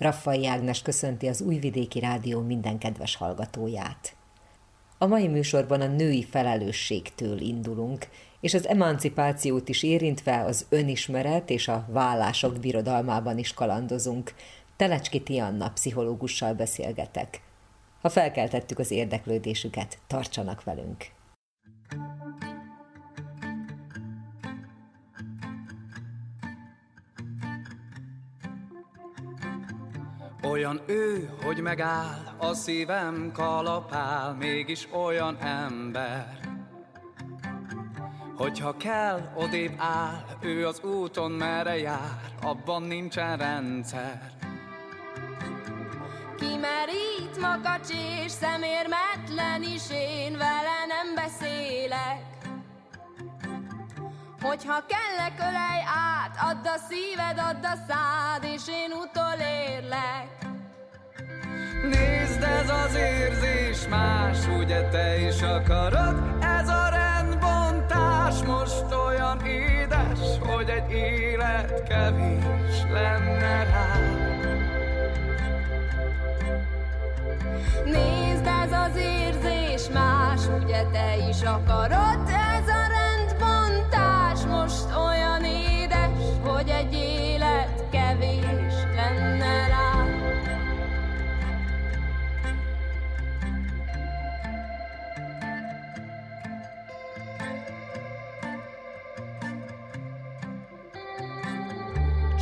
Raffai Ágnes köszönti az Újvidéki Rádió minden kedves hallgatóját. A mai műsorban a női felelősségtől indulunk, és az emancipációt is érintve az önismeret és a vállások birodalmában is kalandozunk. Telecski Tianna pszichológussal beszélgetek. Ha felkeltettük az érdeklődésüket, tartsanak velünk! Olyan ő, hogy megáll, a szívem kalapál, mégis olyan ember. Hogyha kell, odébb áll, ő az úton merre jár, abban nincsen rendszer. Kimerít makacs és szemérmetlen is, én vele nem beszélek. Hogyha kellek, ölej át, add a szíved, add a szád, és én utolérlek. Nézd, ez az érzés más, ugye te is akarod? Ez a rendbontás most olyan édes, hogy egy élet kevés lenne rá. Nézd, ez az érzés más, ugye te is akarod? Ez a most olyan édes, hogy egy élet kevés lenne rá.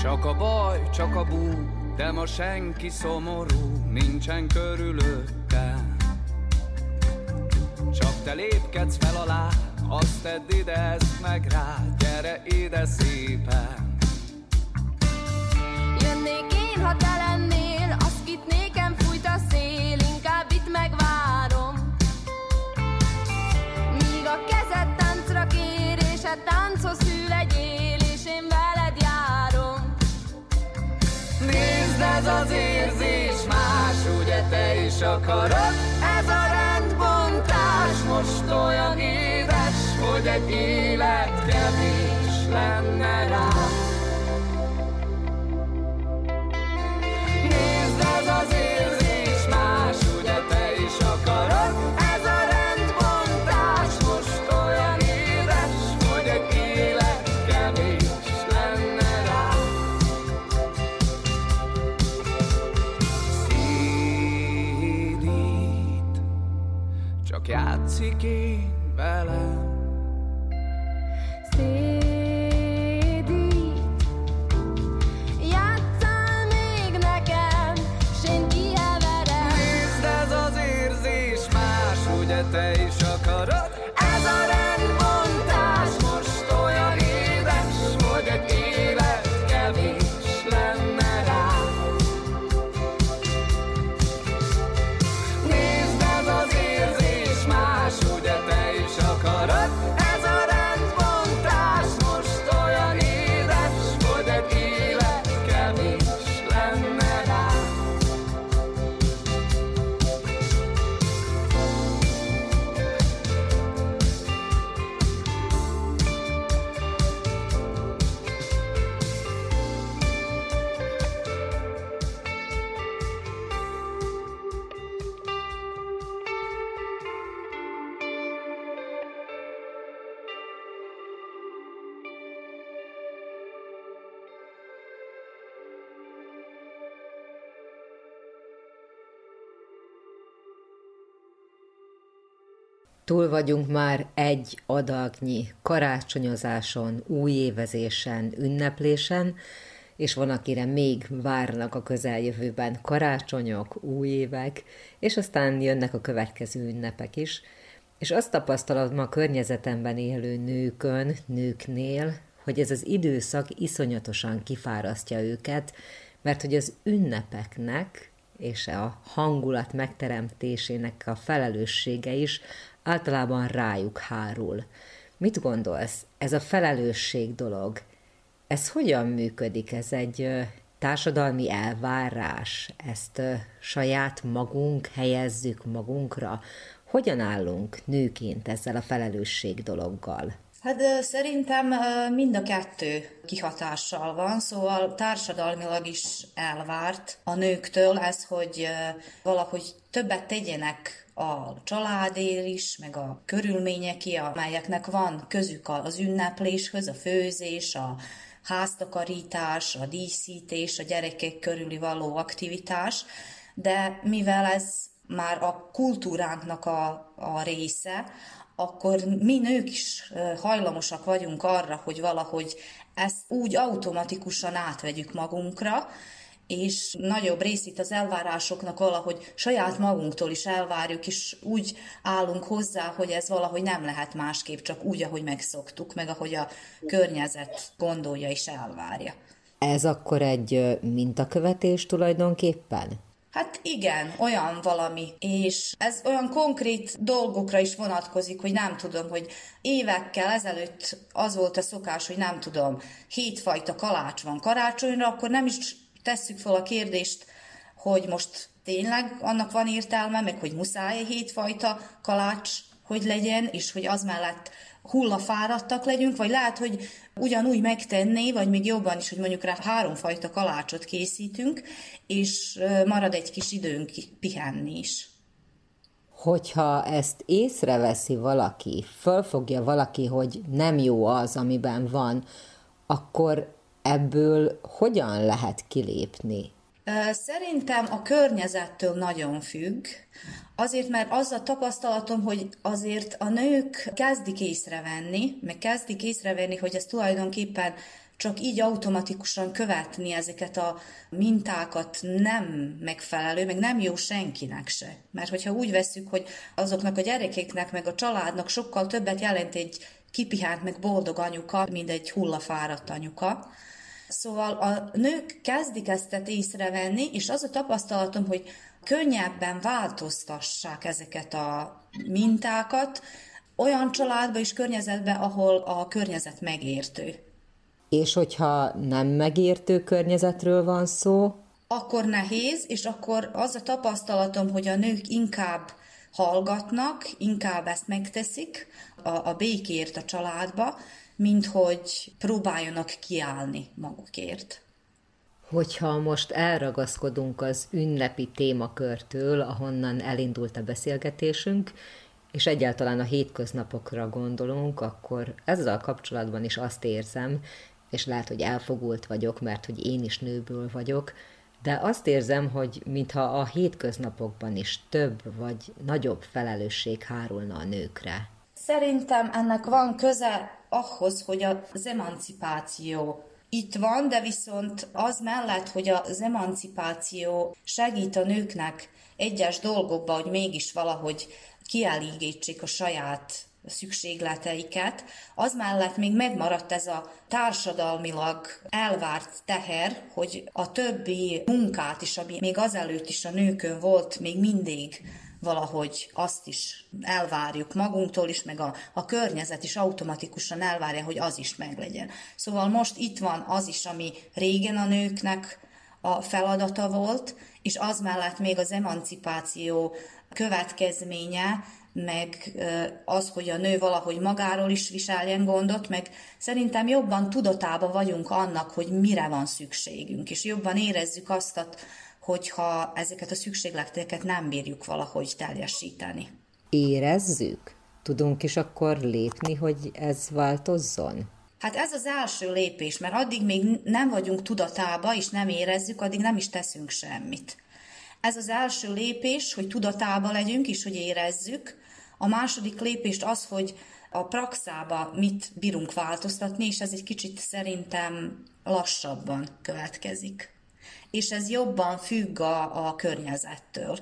Csak a baj, csak a bú, de ma senki szomorú, nincsen körülöttem. Csak te lépkedsz fel alá, azt tedd ide, ezt meg rá, gyere ide szépen. Jönnék én, ha te lennél, az kit nékem fújt a szél, inkább itt megvárom. Míg a kezed táncra kér, és a tánchoz hű legyél, és én veled járom. Nézd, ez az érzés más, ugye te is akarod? Ez a rendbontás most olyan édes, hogy egy élet kevés lenne rá. Nézd, ez az érzés Túl vagyunk már egy adagnyi karácsonyozáson, újévezésen, ünneplésen, és van, akire még várnak a közeljövőben karácsonyok, új évek, és aztán jönnek a következő ünnepek is. És azt tapasztalom a környezetemben élő nőkön, nőknél, hogy ez az időszak iszonyatosan kifárasztja őket, mert hogy az ünnepeknek és a hangulat megteremtésének a felelőssége is általában rájuk hárul. Mit gondolsz? Ez a felelősség dolog, ez hogyan működik? Ez egy társadalmi elvárás? Ezt saját magunk helyezzük magunkra? Hogyan állunk nőként ezzel a felelősség dologgal? Hát szerintem mind a kettő kihatással van, szóval társadalmilag is elvárt a nőktől ez, hogy valahogy többet tegyenek a családér is, meg a körülményeké, amelyeknek van közük az ünnepléshez, a főzés, a háztakarítás, a díszítés, a gyerekek körüli való aktivitás, de mivel ez már a kultúránknak a, a része, akkor mi nők is hajlamosak vagyunk arra, hogy valahogy ezt úgy automatikusan átvegyük magunkra, és nagyobb részét az elvárásoknak valahogy saját magunktól is elvárjuk, és úgy állunk hozzá, hogy ez valahogy nem lehet másképp, csak úgy, ahogy megszoktuk, meg ahogy a környezet gondolja és elvárja. Ez akkor egy mintakövetés tulajdonképpen? Hát igen, olyan valami, és ez olyan konkrét dolgokra is vonatkozik, hogy nem tudom, hogy évekkel ezelőtt az volt a szokás, hogy nem tudom, hétfajta kalács van karácsonyra, akkor nem is tesszük fel a kérdést, hogy most tényleg annak van értelme, meg hogy muszáj hétfajta kalács, hogy legyen, és hogy az mellett hullafáradtak legyünk, vagy lehet, hogy ugyanúgy megtenné, vagy még jobban is, hogy mondjuk rá háromfajta kalácsot készítünk, és marad egy kis időnk pihenni is. Hogyha ezt észreveszi valaki, fölfogja valaki, hogy nem jó az, amiben van, akkor ebből hogyan lehet kilépni? Szerintem a környezettől nagyon függ, azért, mert az a tapasztalatom, hogy azért a nők kezdik észrevenni, meg kezdik észrevenni, hogy ez tulajdonképpen csak így automatikusan követni ezeket a mintákat nem megfelelő, meg nem jó senkinek se. Mert hogyha úgy veszük, hogy azoknak a gyerekeknek, meg a családnak sokkal többet jelent egy kipihát, meg boldog anyuka, mint egy hullafáradt anyuka, Szóval a nők kezdik ezt észrevenni, és az a tapasztalatom, hogy könnyebben változtassák ezeket a mintákat olyan családba és környezetbe, ahol a környezet megértő. És hogyha nem megértő környezetről van szó? Akkor nehéz, és akkor az a tapasztalatom, hogy a nők inkább hallgatnak, inkább ezt megteszik a, a békért a családba, mint hogy próbáljanak kiállni magukért. Hogyha most elragaszkodunk az ünnepi témakörtől, ahonnan elindult a beszélgetésünk, és egyáltalán a hétköznapokra gondolunk, akkor ezzel kapcsolatban is azt érzem, és lehet, hogy elfogult vagyok, mert hogy én is nőből vagyok, de azt érzem, hogy mintha a hétköznapokban is több vagy nagyobb felelősség hárulna a nőkre. Szerintem ennek van köze ahhoz, hogy az emancipáció itt van, de viszont az mellett, hogy az emancipáció segít a nőknek egyes dolgokba, hogy mégis valahogy kielégítsék a saját szükségleteiket, az mellett még megmaradt ez a társadalmilag elvárt teher, hogy a többi munkát is, ami még azelőtt is a nőkön volt, még mindig valahogy azt is elvárjuk magunktól is, meg a, a környezet is automatikusan elvárja, hogy az is meglegyen. Szóval most itt van az is, ami régen a nőknek a feladata volt, és az mellett még az emancipáció következménye, meg az, hogy a nő valahogy magáról is viseljen gondot, meg szerintem jobban tudatában vagyunk annak, hogy mire van szükségünk, és jobban érezzük azt, hogyha ezeket a szükségleteket nem bírjuk valahogy teljesíteni. Érezzük? Tudunk is akkor lépni, hogy ez változzon? Hát ez az első lépés, mert addig még nem vagyunk tudatába, és nem érezzük, addig nem is teszünk semmit. Ez az első lépés, hogy tudatába legyünk, és hogy érezzük. A második lépést az, hogy a praxába mit bírunk változtatni, és ez egy kicsit szerintem lassabban következik és ez jobban függ a, a környezettől.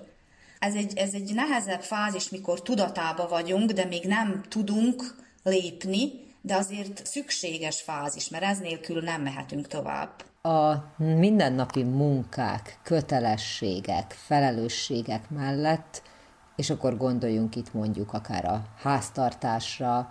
Ez egy, ez egy nehezebb fázis, mikor tudatába vagyunk, de még nem tudunk lépni, de azért szükséges fázis, mert ez nélkül nem mehetünk tovább. A mindennapi munkák, kötelességek, felelősségek mellett, és akkor gondoljunk itt mondjuk akár a háztartásra,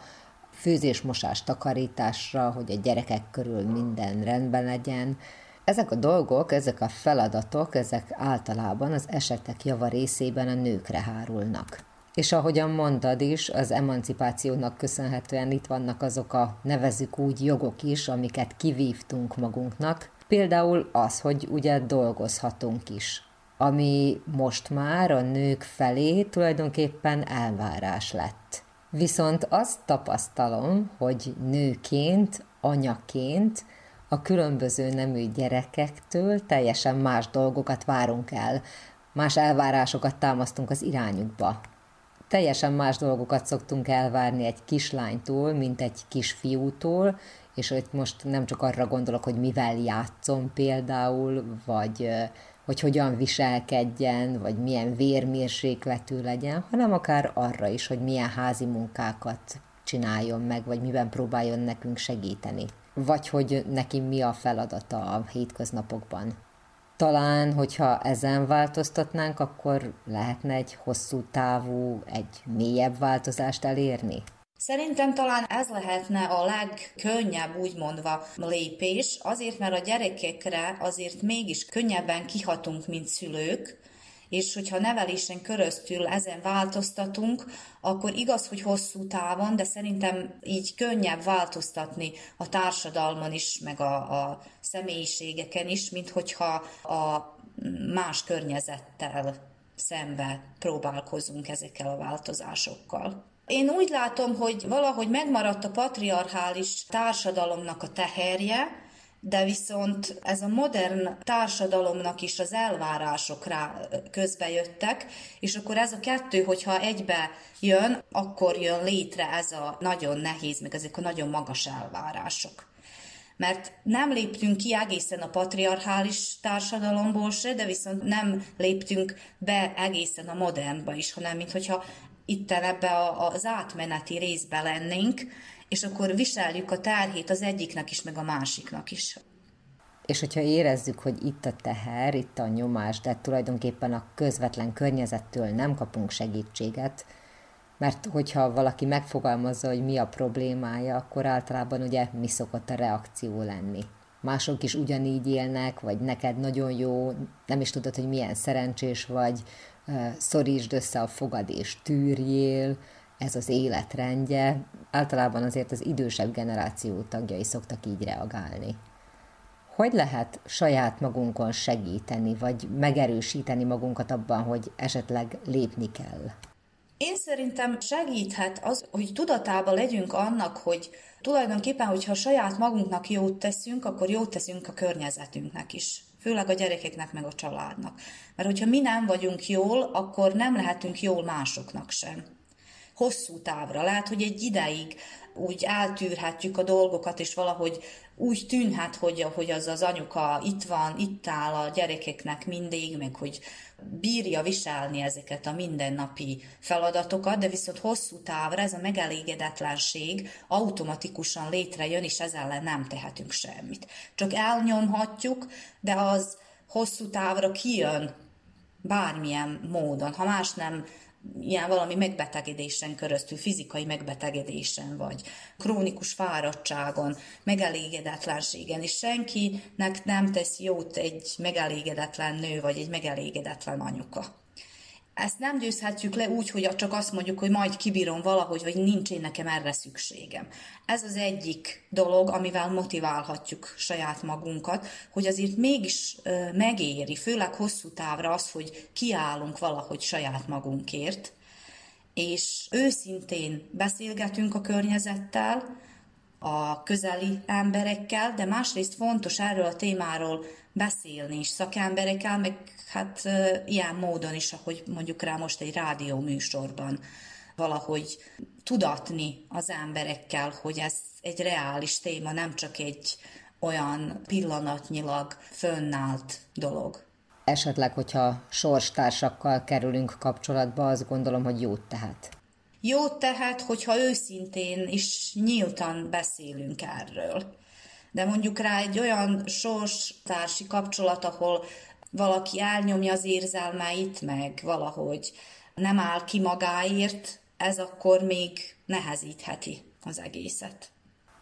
főzésmosás, takarításra, hogy a gyerekek körül minden rendben legyen, ezek a dolgok, ezek a feladatok, ezek általában az esetek java részében a nőkre hárulnak. És ahogyan mondtad is, az emancipációnak köszönhetően itt vannak azok a nevezük úgy jogok is, amiket kivívtunk magunknak. Például az, hogy ugye dolgozhatunk is, ami most már a nők felé tulajdonképpen elvárás lett. Viszont azt tapasztalom, hogy nőként, anyaként a különböző nemű gyerekektől teljesen más dolgokat várunk el, más elvárásokat támasztunk az irányukba. Teljesen más dolgokat szoktunk elvárni egy kislánytól, mint egy kisfiútól, és hogy most nem csak arra gondolok, hogy mivel játszom például, vagy hogy hogyan viselkedjen, vagy milyen vérmérsékletű legyen, hanem akár arra is, hogy milyen házi munkákat csináljon meg, vagy miben próbáljon nekünk segíteni vagy hogy neki mi a feladata a hétköznapokban. Talán, hogyha ezen változtatnánk, akkor lehetne egy hosszú távú, egy mélyebb változást elérni? Szerintem talán ez lehetne a legkönnyebb, úgy mondva, lépés, azért, mert a gyerekekre azért mégis könnyebben kihatunk, mint szülők, és hogyha nevelésen köröztül ezen változtatunk, akkor igaz, hogy hosszú távon, de szerintem így könnyebb változtatni a társadalmon is, meg a, a személyiségeken is, mint hogyha a más környezettel szembe próbálkozunk ezekkel a változásokkal. Én úgy látom, hogy valahogy megmaradt a patriarchális társadalomnak a teherje, de viszont ez a modern társadalomnak is az elvárások rá közbejöttek, és akkor ez a kettő, hogyha egybe jön, akkor jön létre ez a nagyon nehéz, meg ezek a nagyon magas elvárások. mert nem léptünk ki egészen a patriarchális társadalomból se, de viszont nem léptünk be egészen a modernba is, hanem mintha itt ebbe az átmeneti részbe lennénk, és akkor viseljük a terhét az egyiknek is, meg a másiknak is. És hogyha érezzük, hogy itt a teher, itt a nyomás, de tulajdonképpen a közvetlen környezettől nem kapunk segítséget, mert hogyha valaki megfogalmazza, hogy mi a problémája, akkor általában ugye mi szokott a reakció lenni. Mások is ugyanígy élnek, vagy neked nagyon jó, nem is tudod, hogy milyen szerencsés vagy, szorítsd össze a fogad és tűrjél, ez az életrendje. Általában azért az idősebb generáció tagjai szoktak így reagálni. Hogy lehet saját magunkon segíteni, vagy megerősíteni magunkat abban, hogy esetleg lépni kell? Én szerintem segíthet az, hogy tudatában legyünk annak, hogy tulajdonképpen, hogyha saját magunknak jót teszünk, akkor jót teszünk a környezetünknek is. Főleg a gyerekeknek, meg a családnak. Mert hogyha mi nem vagyunk jól, akkor nem lehetünk jól másoknak sem. Hosszú távra. Lehet, hogy egy ideig úgy eltűrhetjük a dolgokat, és valahogy úgy tűnhet, hogy, hogy az az anyuka itt van, itt áll a gyerekeknek mindig, meg hogy bírja viselni ezeket a mindennapi feladatokat, de viszont hosszú távra ez a megelégedetlenség automatikusan létrejön, és ezzel ellen nem tehetünk semmit. Csak elnyomhatjuk, de az hosszú távra kijön bármilyen módon. Ha más nem ilyen valami megbetegedésen köröztül, fizikai megbetegedésen, vagy krónikus fáradtságon, megelégedetlenségen, és senkinek nem tesz jót egy megelégedetlen nő, vagy egy megelégedetlen anyuka. Ezt nem győzhetjük le úgy, hogy csak azt mondjuk, hogy majd kibírom valahogy, vagy nincs én nekem erre szükségem. Ez az egyik dolog, amivel motiválhatjuk saját magunkat, hogy azért mégis megéri, főleg hosszú távra az, hogy kiállunk valahogy saját magunkért, és őszintén beszélgetünk a környezettel, a közeli emberekkel, de másrészt fontos erről a témáról beszélni is szakemberekkel, meg hát ilyen módon is, ahogy mondjuk rá most egy rádió műsorban valahogy tudatni az emberekkel, hogy ez egy reális téma, nem csak egy olyan pillanatnyilag fönnállt dolog. Esetleg, hogyha sorstársakkal kerülünk kapcsolatba, azt gondolom, hogy jót tehet. Jót tehet, hogyha őszintén és nyíltan beszélünk erről. De mondjuk rá egy olyan sorstársi kapcsolat, ahol valaki elnyomja az érzelmeit, meg valahogy nem áll ki magáért, ez akkor még nehezítheti az egészet.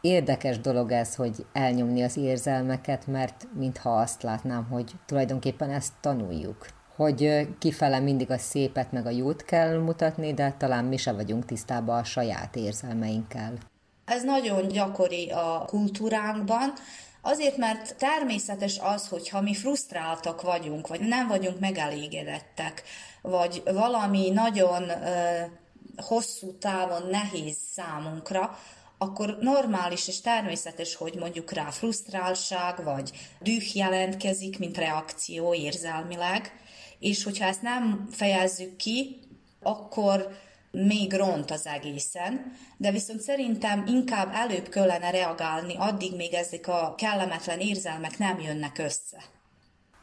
Érdekes dolog ez, hogy elnyomni az érzelmeket, mert mintha azt látnám, hogy tulajdonképpen ezt tanuljuk. Hogy kifele mindig a szépet meg a jót kell mutatni, de talán mi se vagyunk tisztában a saját érzelmeinkkel. Ez nagyon gyakori a kultúránkban, Azért, mert természetes az, hogyha mi frusztráltak vagyunk, vagy nem vagyunk megelégedettek, vagy valami nagyon ö, hosszú távon nehéz számunkra, akkor normális és természetes, hogy mondjuk rá frusztrálság, vagy düh jelentkezik, mint reakció érzelmileg, és hogyha ezt nem fejezzük ki, akkor még ront az egészen, de viszont szerintem inkább előbb kellene reagálni, addig még ezek a kellemetlen érzelmek nem jönnek össze.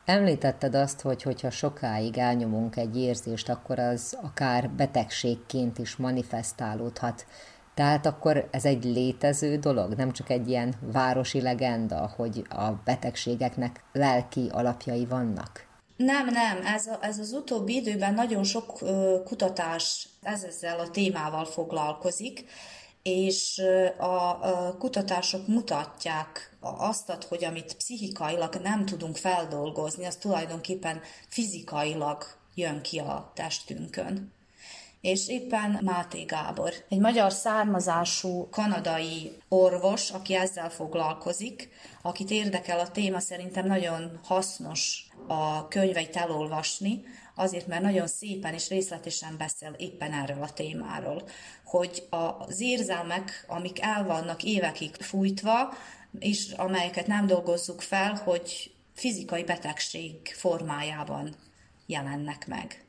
Említetted azt, hogy hogyha sokáig elnyomunk egy érzést, akkor az akár betegségként is manifestálódhat. Tehát akkor ez egy létező dolog, nem csak egy ilyen városi legenda, hogy a betegségeknek lelki alapjai vannak? Nem, nem, ez, a, ez az utóbbi időben nagyon sok ö, kutatás ez ezzel a témával foglalkozik, és a, a kutatások mutatják azt, hogy amit pszichikailag nem tudunk feldolgozni, az tulajdonképpen fizikailag jön ki a testünkön és éppen Máté Gábor, egy magyar származású kanadai orvos, aki ezzel foglalkozik, akit érdekel a téma, szerintem nagyon hasznos a könyveit elolvasni, azért, mert nagyon szépen és részletesen beszél éppen erről a témáról, hogy az érzelmek, amik el vannak évekig fújtva, és amelyeket nem dolgozzuk fel, hogy fizikai betegség formájában jelennek meg.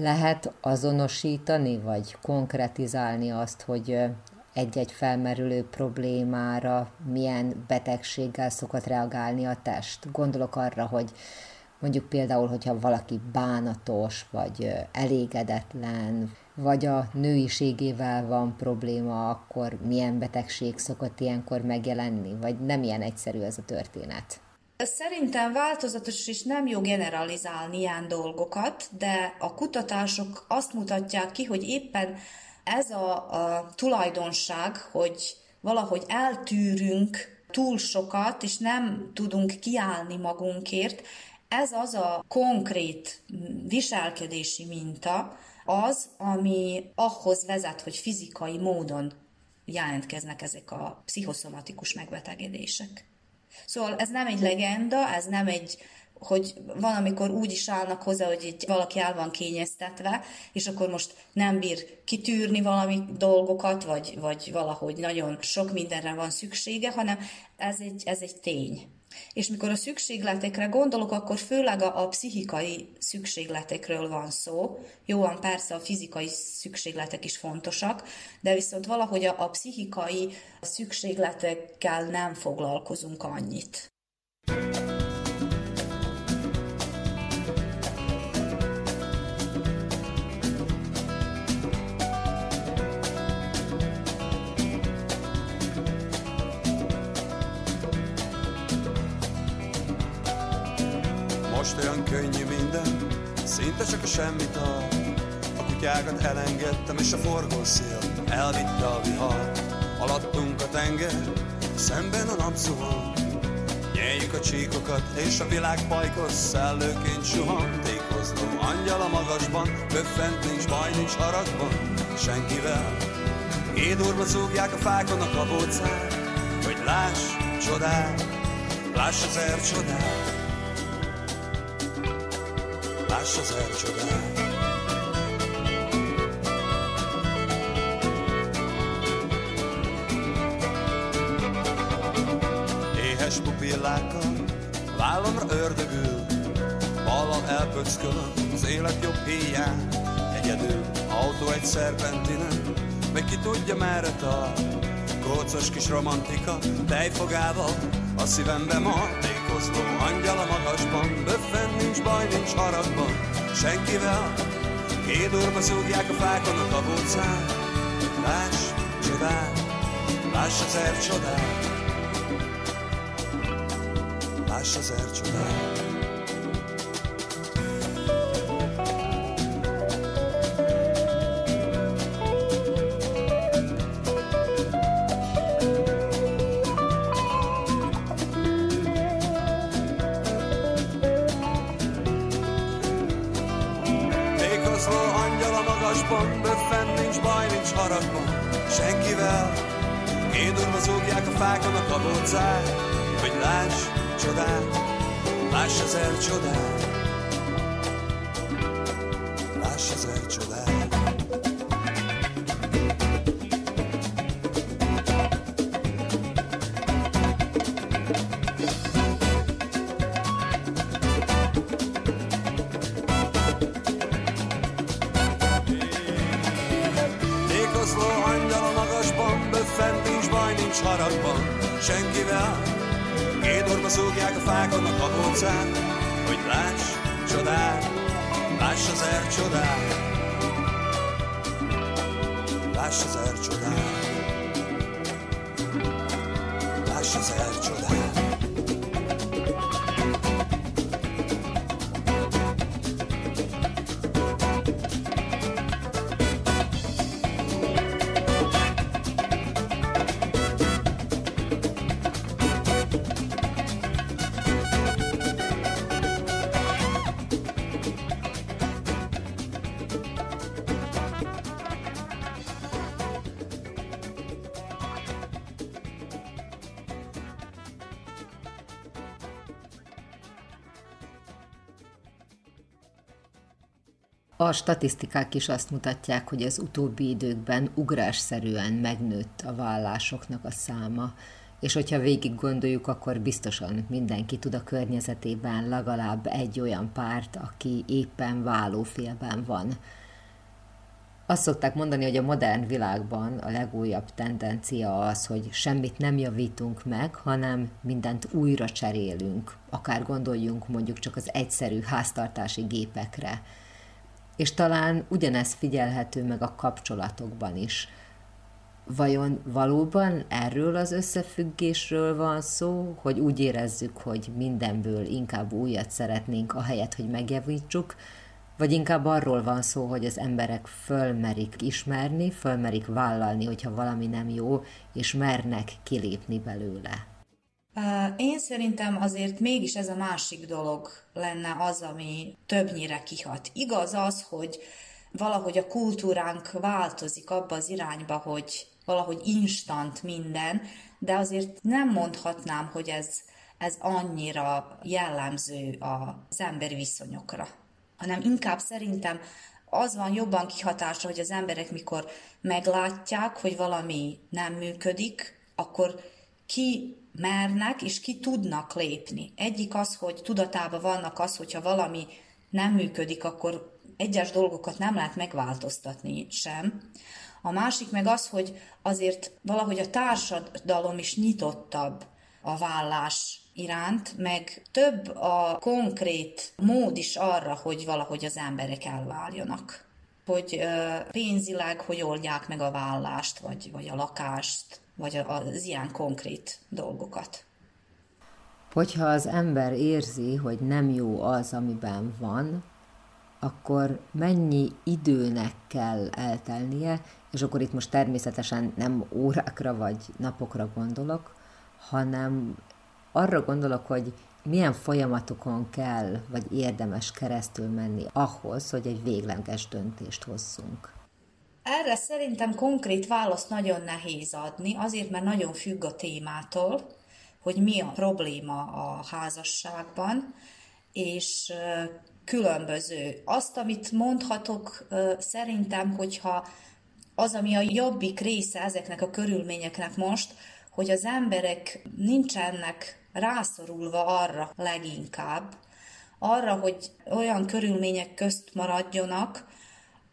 Lehet azonosítani, vagy konkretizálni azt, hogy egy-egy felmerülő problémára milyen betegséggel szokott reagálni a test. Gondolok arra, hogy mondjuk például, hogyha valaki bánatos, vagy elégedetlen, vagy a nőiségével van probléma, akkor milyen betegség szokott ilyenkor megjelenni, vagy nem ilyen egyszerű ez a történet? Szerintem változatos és nem jó generalizálni ilyen dolgokat, de a kutatások azt mutatják ki, hogy éppen ez a, a tulajdonság, hogy valahogy eltűrünk túl sokat, és nem tudunk kiállni magunkért, ez az a konkrét viselkedési minta, az, ami ahhoz vezet, hogy fizikai módon jelentkeznek ezek a pszichoszomatikus megbetegedések. Szóval ez nem egy legenda, ez nem egy hogy van, amikor úgy is állnak hozzá, hogy egy, valaki el van kényeztetve, és akkor most nem bír kitűrni valami dolgokat, vagy, vagy valahogy nagyon sok mindenre van szüksége, hanem ez egy, ez egy tény. És mikor a szükségletekre gondolok, akkor főleg a, a pszichikai szükségletekről van szó. Jóan persze a fizikai szükségletek is fontosak, de viszont valahogy a, a pszichikai szükségletekkel nem foglalkozunk annyit. Most semmit a A kutyákat elengedtem, és a forgószél elvitte a vihar. Alattunk a tenger, szemben a napszuhan. Nyeljük a csíkokat, és a világ pajkos szellőként suhan. Tékozló angyal a magasban, böffent nincs baj, nincs haragban, senkivel. Édurba zúgják a fákon a kabócát, hogy láss csodát, láss az csodát. Láss az elcsodál. Éhes pupillákkal vállamra ördögül, ballal elpöckölöm az élet jobb híján. Egyedül autó egy szerpentinen, meg ki tudja merre tart. Kócos kis romantika, tejfogával a szívembe ma tékozló angyal a magasban, böffen nincs baj, nincs haragban, senkivel. Kédorba zúgják a fákon a kabócát, láss csodát, láss az csodát, láss az csodát. Kabócát, hogy láss csodát, láss az el csodát, A statisztikák is azt mutatják, hogy az utóbbi időkben ugrásszerűen megnőtt a vállásoknak a száma, és hogyha végig gondoljuk, akkor biztosan mindenki tud a környezetében legalább egy olyan párt, aki éppen válófélben van. Azt szokták mondani, hogy a modern világban a legújabb tendencia az, hogy semmit nem javítunk meg, hanem mindent újra cserélünk. Akár gondoljunk mondjuk csak az egyszerű háztartási gépekre. És talán ugyanez figyelhető meg a kapcsolatokban is. Vajon valóban erről az összefüggésről van szó, hogy úgy érezzük, hogy mindenből inkább újat szeretnénk, ahelyett, hogy megjavítsuk, vagy inkább arról van szó, hogy az emberek fölmerik ismerni, fölmerik vállalni, hogyha valami nem jó, és mernek kilépni belőle. Én szerintem azért mégis ez a másik dolog lenne az, ami többnyire kihat. Igaz az, hogy valahogy a kultúránk változik abba az irányba, hogy valahogy instant minden, de azért nem mondhatnám, hogy ez, ez annyira jellemző az emberi viszonyokra hanem inkább szerintem az van jobban kihatásra, hogy az emberek mikor meglátják, hogy valami nem működik, akkor ki mernek és ki tudnak lépni. Egyik az, hogy tudatában vannak az, hogyha valami nem működik, akkor egyes dolgokat nem lehet megváltoztatni sem. A másik meg az, hogy azért valahogy a társadalom is nyitottabb a vállás iránt, meg több a konkrét mód is arra, hogy valahogy az emberek elváljanak. Hogy pénzileg hogy oldják meg a vállást, vagy, vagy a lakást, vagy az ilyen konkrét dolgokat. Hogyha az ember érzi, hogy nem jó az, amiben van, akkor mennyi időnek kell eltelnie, és akkor itt most természetesen nem órákra vagy napokra gondolok, hanem arra gondolok, hogy milyen folyamatokon kell, vagy érdemes keresztül menni ahhoz, hogy egy végleges döntést hozzunk? Erre szerintem konkrét választ nagyon nehéz adni, azért mert nagyon függ a témától, hogy mi a probléma a házasságban, és különböző. Azt, amit mondhatok, szerintem, hogyha az, ami a jobbik része ezeknek a körülményeknek most, hogy az emberek nincsenek rászorulva arra leginkább, arra, hogy olyan körülmények közt maradjonak,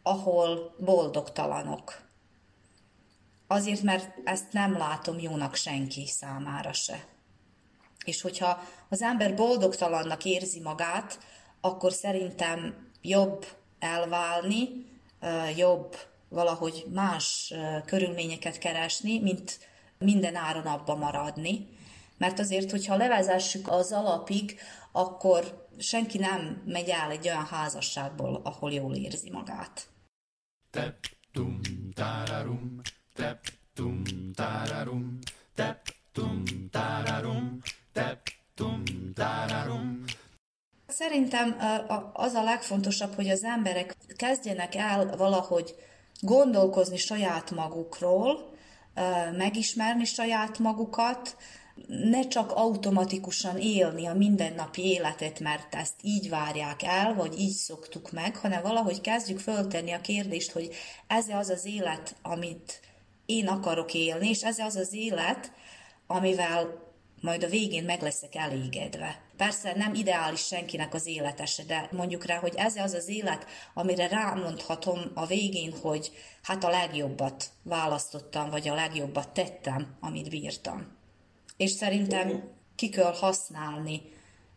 ahol boldogtalanok. Azért, mert ezt nem látom jónak senki számára se. És hogyha az ember boldogtalannak érzi magát, akkor szerintem jobb elválni, jobb valahogy más körülményeket keresni, mint minden áron abba maradni. Mert azért, hogyha levezessük az alapig, akkor senki nem megy el egy olyan házasságból, ahol jól érzi magát. Tep, tum, tararum, tep, tum, tararum, tep, tum, tararum, tep, tum, tararum. Szerintem az a legfontosabb, hogy az emberek kezdjenek el valahogy gondolkozni saját magukról, megismerni saját magukat, ne csak automatikusan élni a mindennapi életet, mert ezt így várják el, vagy így szoktuk meg, hanem valahogy kezdjük föltenni a kérdést, hogy ez az az élet, amit én akarok élni, és ez az az élet, amivel majd a végén meg leszek elégedve. Persze nem ideális senkinek az életese, de mondjuk rá, hogy ez az az élet, amire rámondhatom a végén, hogy hát a legjobbat választottam, vagy a legjobbat tettem, amit bírtam. És szerintem ki kell használni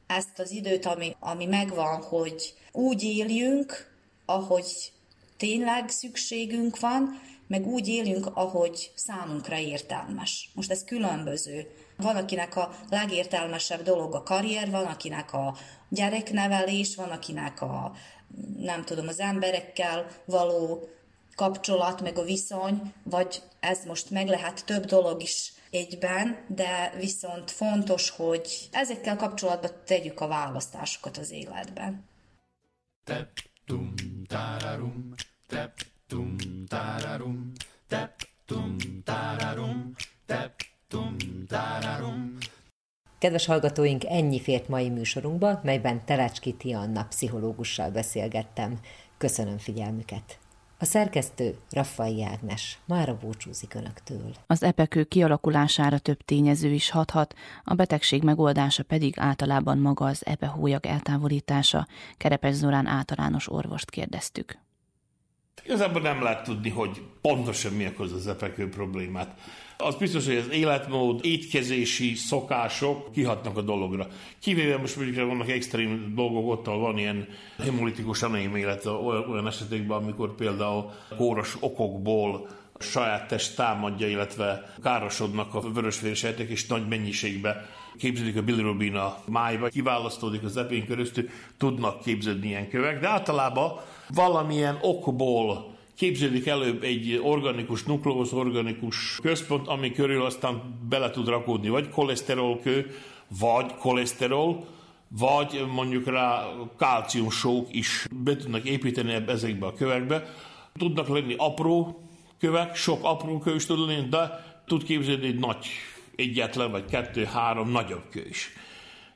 ezt az időt, ami, ami megvan, hogy úgy éljünk, ahogy tényleg szükségünk van, meg úgy élünk, ahogy számunkra értelmes. Most ez különböző. Van, akinek a legértelmesebb dolog a karrier, van, akinek a gyereknevelés, van, akinek a, nem tudom, az emberekkel való kapcsolat, meg a viszony, vagy ez most meg lehet több dolog is egyben, de viszont fontos, hogy ezekkel kapcsolatban tegyük a választásokat az életben. Tep, tum, tararum, tep, tum, tararum, tep, tum, tararum, tep, tum, tararum. Kedves hallgatóink, ennyi fért mai műsorunkba, melyben Telecski Tianna pszichológussal beszélgettem. Köszönöm figyelmüket! A szerkesztő Raffai Ágnes mára búcsúzik Önöktől. Az epekő kialakulására több tényező is hathat, a betegség megoldása pedig általában maga az epehólyag eltávolítása. Kerepes Zorán általános orvost kérdeztük. Igazából nem lehet tudni, hogy pontosan mi okoz az epekő problémát. Az biztos, hogy az életmód, étkezési szokások kihatnak a dologra. Kivéve most mondjuk vannak extrém dolgok, ott van ilyen hemolitikus anémia, illetve olyan esetekben, amikor például kóros okokból saját test támadja, illetve károsodnak a vörösvérsejtek, és nagy mennyiségbe képződik a bilirubin a májba, kiválasztódik az epén köröztül, tudnak képződni ilyen kövek, de általában valamilyen okból képződik előbb egy organikus, nukleus organikus központ, ami körül aztán bele tud rakódni vagy koleszterolkő, vagy koleszterol, vagy mondjuk rá kálciumsók is be tudnak építeni ezekbe a kövekbe. Tudnak lenni apró kövek, sok apró kő is tud lenni, de tud képzelni egy nagy, egyetlen vagy kettő-három nagyobb kő is.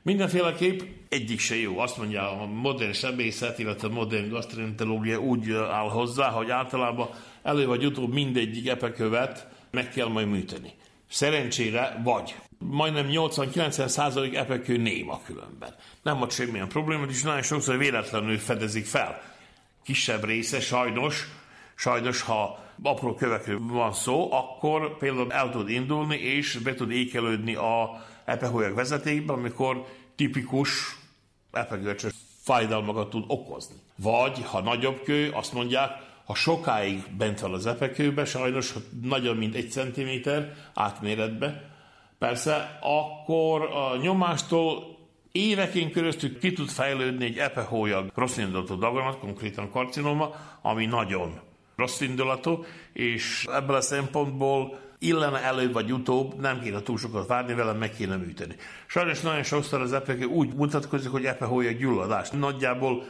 Mindenféleképp egyik se jó. Azt mondja a modern sebészet, illetve a modern gastroenterológia úgy áll hozzá, hogy általában elő vagy utóbb mindegyik epekövet meg kell majd műteni. Szerencsére vagy. Majdnem 80-90 százalék epekő néma különben. Nem volt semmilyen probléma, és nagyon sokszor véletlenül fedezik fel. Kisebb része sajnos, sajnos ha apró kövekről van szó, akkor például el tud indulni, és be tud ékelődni a epehólyag vezetékbe, amikor tipikus epegörcsös fájdalmakat tud okozni. Vagy, ha nagyobb kő, azt mondják, ha sokáig bent van az epekőbe, sajnos ha nagyobb, mint egy centiméter átméretbe, persze, akkor a nyomástól évekén keresztül ki tud fejlődni egy epehólyag rossz indulatú daganat, konkrétan karcinoma, ami nagyon rossz indulatú, és ebből a szempontból illene előbb vagy utóbb, nem kéne túl sokat várni vele, meg kéne műteni. Sajnos nagyon sokszor az epeke úgy mutatkozik, hogy epehója gyulladás. Nagyjából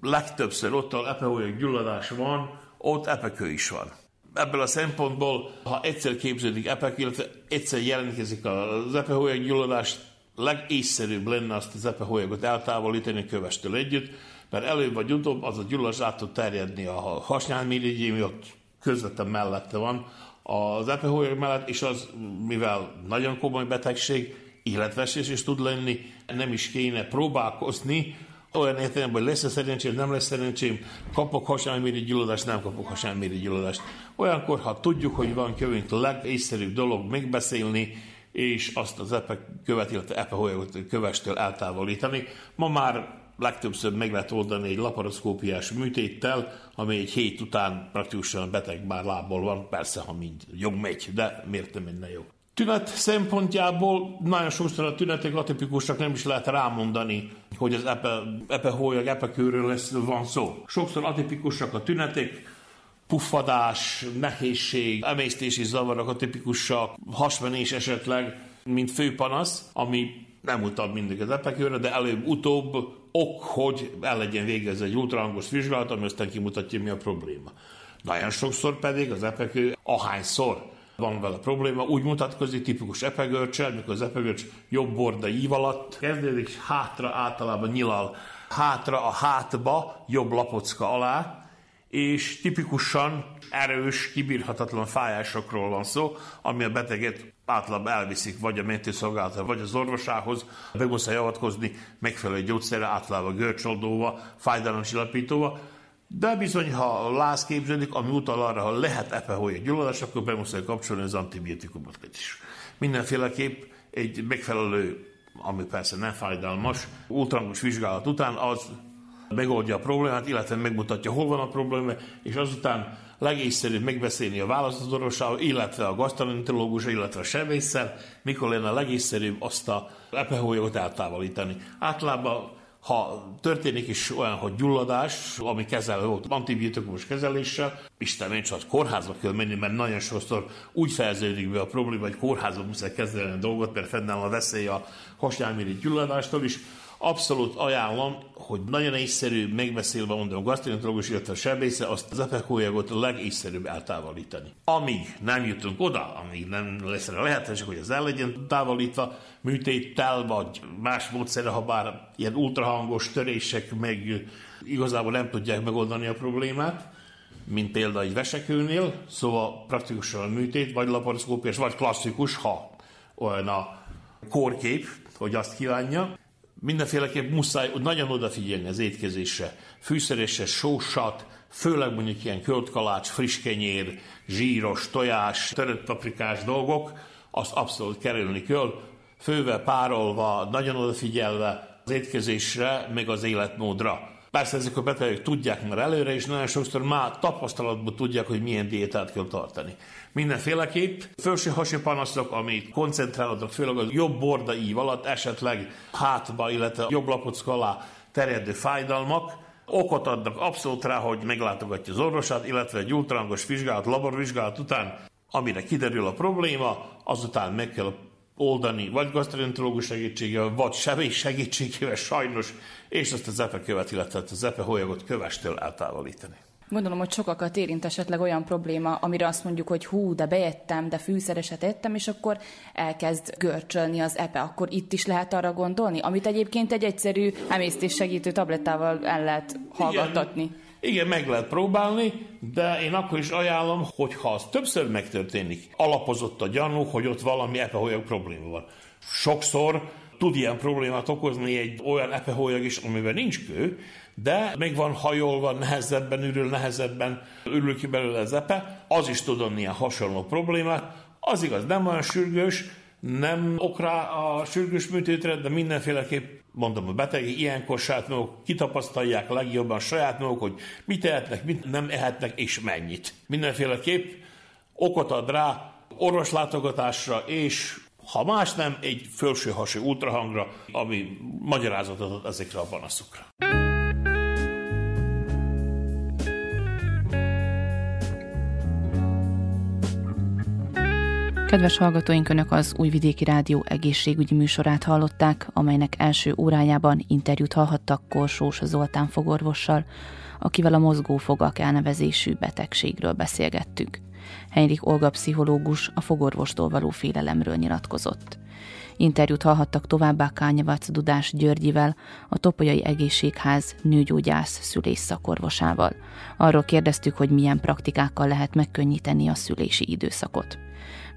legtöbbször ott, ahol epehója gyulladás van, ott epekő is van. Ebből a szempontból, ha egyszer képződik epek, illetve egyszer jelentkezik az epehója gyulladás, legészszerűbb lenne azt az epehólyagot eltávolítani a kövestől együtt, mert előbb vagy utóbb az a gyulladás át tud terjedni a hasnyálmirigyé, ami ott közvetlen mellette van, az epihólyag mellett, és az, mivel nagyon komoly betegség, életveszés is tud lenni, nem is kéne próbálkozni, olyan értelemben, hogy lesz-e szerencsém, nem lesz szerencsém, kapok hasánméri gyulladást, nem kapok hasánméri gyulladást. Olyankor, ha tudjuk, hogy van kövünk, a legészszerűbb dolog megbeszélni, és azt az epe követ, illetve epehólyagot kövestől eltávolítani. Ma már legtöbbször meg lehet oldani egy laparoszkópiás műtéttel, ami egy hét után praktikusan beteg már lábból van, persze, ha mind jog megy, de miért nem menne jó. Tünet szempontjából nagyon sokszor a tünetek atipikusak nem is lehet rámondani, hogy az epe, epehólyag, epekőről lesz, van szó. Sokszor atipikusak a tünetek, puffadás, nehézség, emésztési zavarok atipikusak, hasmenés esetleg, mint főpanasz, ami nem utal mindig az epekőre, de előbb-utóbb ok, hogy el legyen végezve egy ultrahangos vizsgálat, ami aztán kimutatja, mi a probléma. Nagyon sokszor pedig az epekő ahányszor van vele probléma, úgy mutatkozik tipikus epegörcsel, mikor az epegörcs jobb borda ív alatt kezdődik, és hátra általában nyilal hátra a hátba, jobb lapocka alá, és tipikusan erős, kibírhatatlan fájásokról van szó, ami a beteget általában elviszik vagy a mentőszolgálatra, vagy az orvosához, be muszáj avatkozni megfelelő gyógyszerre, általában görcsoldóval, fájdalomcsillapítóval, de bizony, ha láz képződik, ami utal arra, ha lehet epehólyag gyulladás, akkor be muszáj kapcsolni az antibiotikumot is. Mindenféleképp egy megfelelő, ami persze nem fájdalmas, ultrangos vizsgálat után az megoldja a problémát, illetve megmutatja, hol van a probléma, és azután legészszerűbb megbeszélni a választatorosával, illetve a gasztroenterológus, illetve a sebésszel, mikor lenne a legészszerűbb azt a epehólyogot eltávolítani. Általában ha történik is olyan, hogy gyulladás, ami kezelő volt antibiotikumos kezeléssel, Isten én csak kórházba kell menni, mert nagyon sokszor úgy fejeződik be a probléma, hogy kórházba muszáj kezelni a dolgot, mert fennáll a veszély a hasnyálmiri gyulladástól is, Abszolút ajánlom, hogy nagyon észszerű, megbeszélve mondom, a gasztrinetológus, illetve a sebésze, azt az epekójagot a legészszerűbb eltávolítani. Amíg nem jutunk oda, amíg nem lesz rá lehetőség, hogy az el legyen távolítva, műtéttel, vagy más módszere, ha bár ilyen ultrahangos törések meg igazából nem tudják megoldani a problémát, mint például egy vesekőnél, szóval praktikusan a műtét, vagy laparoszkópiás, vagy klasszikus, ha olyan a kórkép, hogy azt kívánja, mindenféleképp muszáj nagyon odafigyelni az étkezésre. Fűszeresre, sósat, főleg mondjuk ilyen köldkalács, friss kenyér, zsíros, tojás, törött paprikás dolgok, azt abszolút kerülni kell, fővel, párolva, nagyon odafigyelve az étkezésre, meg az életmódra. Persze ezek a betegek tudják már előre, és nagyon sokszor már tapasztalatból tudják, hogy milyen diétát kell tartani. Mindenféleképp felső hasi panaszok, amit koncentrálódnak, főleg a jobb borda ív alatt, esetleg hátba, illetve jobb lapocka alá terjedő fájdalmak, okot adnak abszolút rá, hogy meglátogatja az orvosát, illetve egy ultrahangos vizsgálat, laborvizsgálat után, amire kiderül a probléma, azután meg kell oldani, vagy gasztroenterológus segítségével, vagy sebély segítségével sajnos, és azt az epe követ, illetve az epe holyagot kövestől eltávolítani. Gondolom, hogy sokakat érint esetleg olyan probléma, amire azt mondjuk, hogy hú, de bejettem, de fűszereset ettem, és akkor elkezd görcsölni az epe. Akkor itt is lehet arra gondolni, amit egyébként egy egyszerű emésztés segítő tablettával el lehet hallgattatni. Igen. Igen, meg lehet próbálni, de én akkor is ajánlom, hogy ha az többször megtörténik, alapozott a gyanú, hogy ott valami epeholyag probléma van. Sokszor tud ilyen problémát okozni egy olyan epeholyag is, amiben nincs kő, de meg van hajolva, nehezebben ürül, nehezebben ürül ki belőle az epe, az is tud ilyen hasonló problémát. Az igaz, nem olyan sürgős, nem ok rá a sürgős műtétre, de mindenféleképp mondom, a betegek ilyenkor saját maguk kitapasztalják legjobban saját maguk, hogy mit tehetnek, mit nem ehetnek, és mennyit. Mindenféleképp okot ad rá orvoslátogatásra, és ha más nem, egy felsőhasú ultrahangra, ami magyarázatot ad ezekre a panaszokra. Kedves hallgatóink, Önök az Újvidéki Rádió egészségügyi műsorát hallották, amelynek első órájában interjút hallhattak Korsós Zoltán fogorvossal, akivel a mozgófogak elnevezésű betegségről beszélgettünk. Heinrich Olga pszichológus a fogorvostól való félelemről nyilatkozott. Interjút hallhattak továbbá Kányevac Dudás Györgyivel, a Topolyai Egészségház nőgyógyász szülés szakorvosával. Arról kérdeztük, hogy milyen praktikákkal lehet megkönnyíteni a szülési időszakot.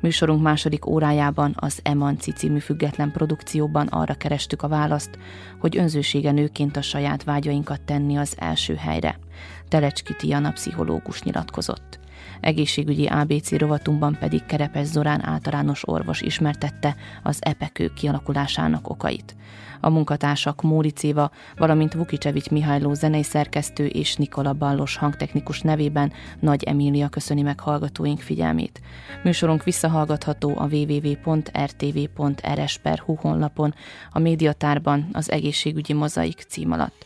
Műsorunk második órájában az Emanci című független produkcióban arra kerestük a választ, hogy önzősége nőként a saját vágyainkat tenni az első helyre. Telecski Tiana pszichológus nyilatkozott. Egészségügyi ABC rovatunkban pedig Kerepes Zorán általános orvos ismertette az epekő kialakulásának okait. A munkatársak Móric Éva, valamint Vukicsevics Mihályló zenei szerkesztő és Nikola Ballos hangtechnikus nevében Nagy Emília köszöni meg hallgatóink figyelmét. Műsorunk visszahallgatható a www.rtv.rs.hu honlapon, a médiatárban az egészségügyi mozaik cím alatt.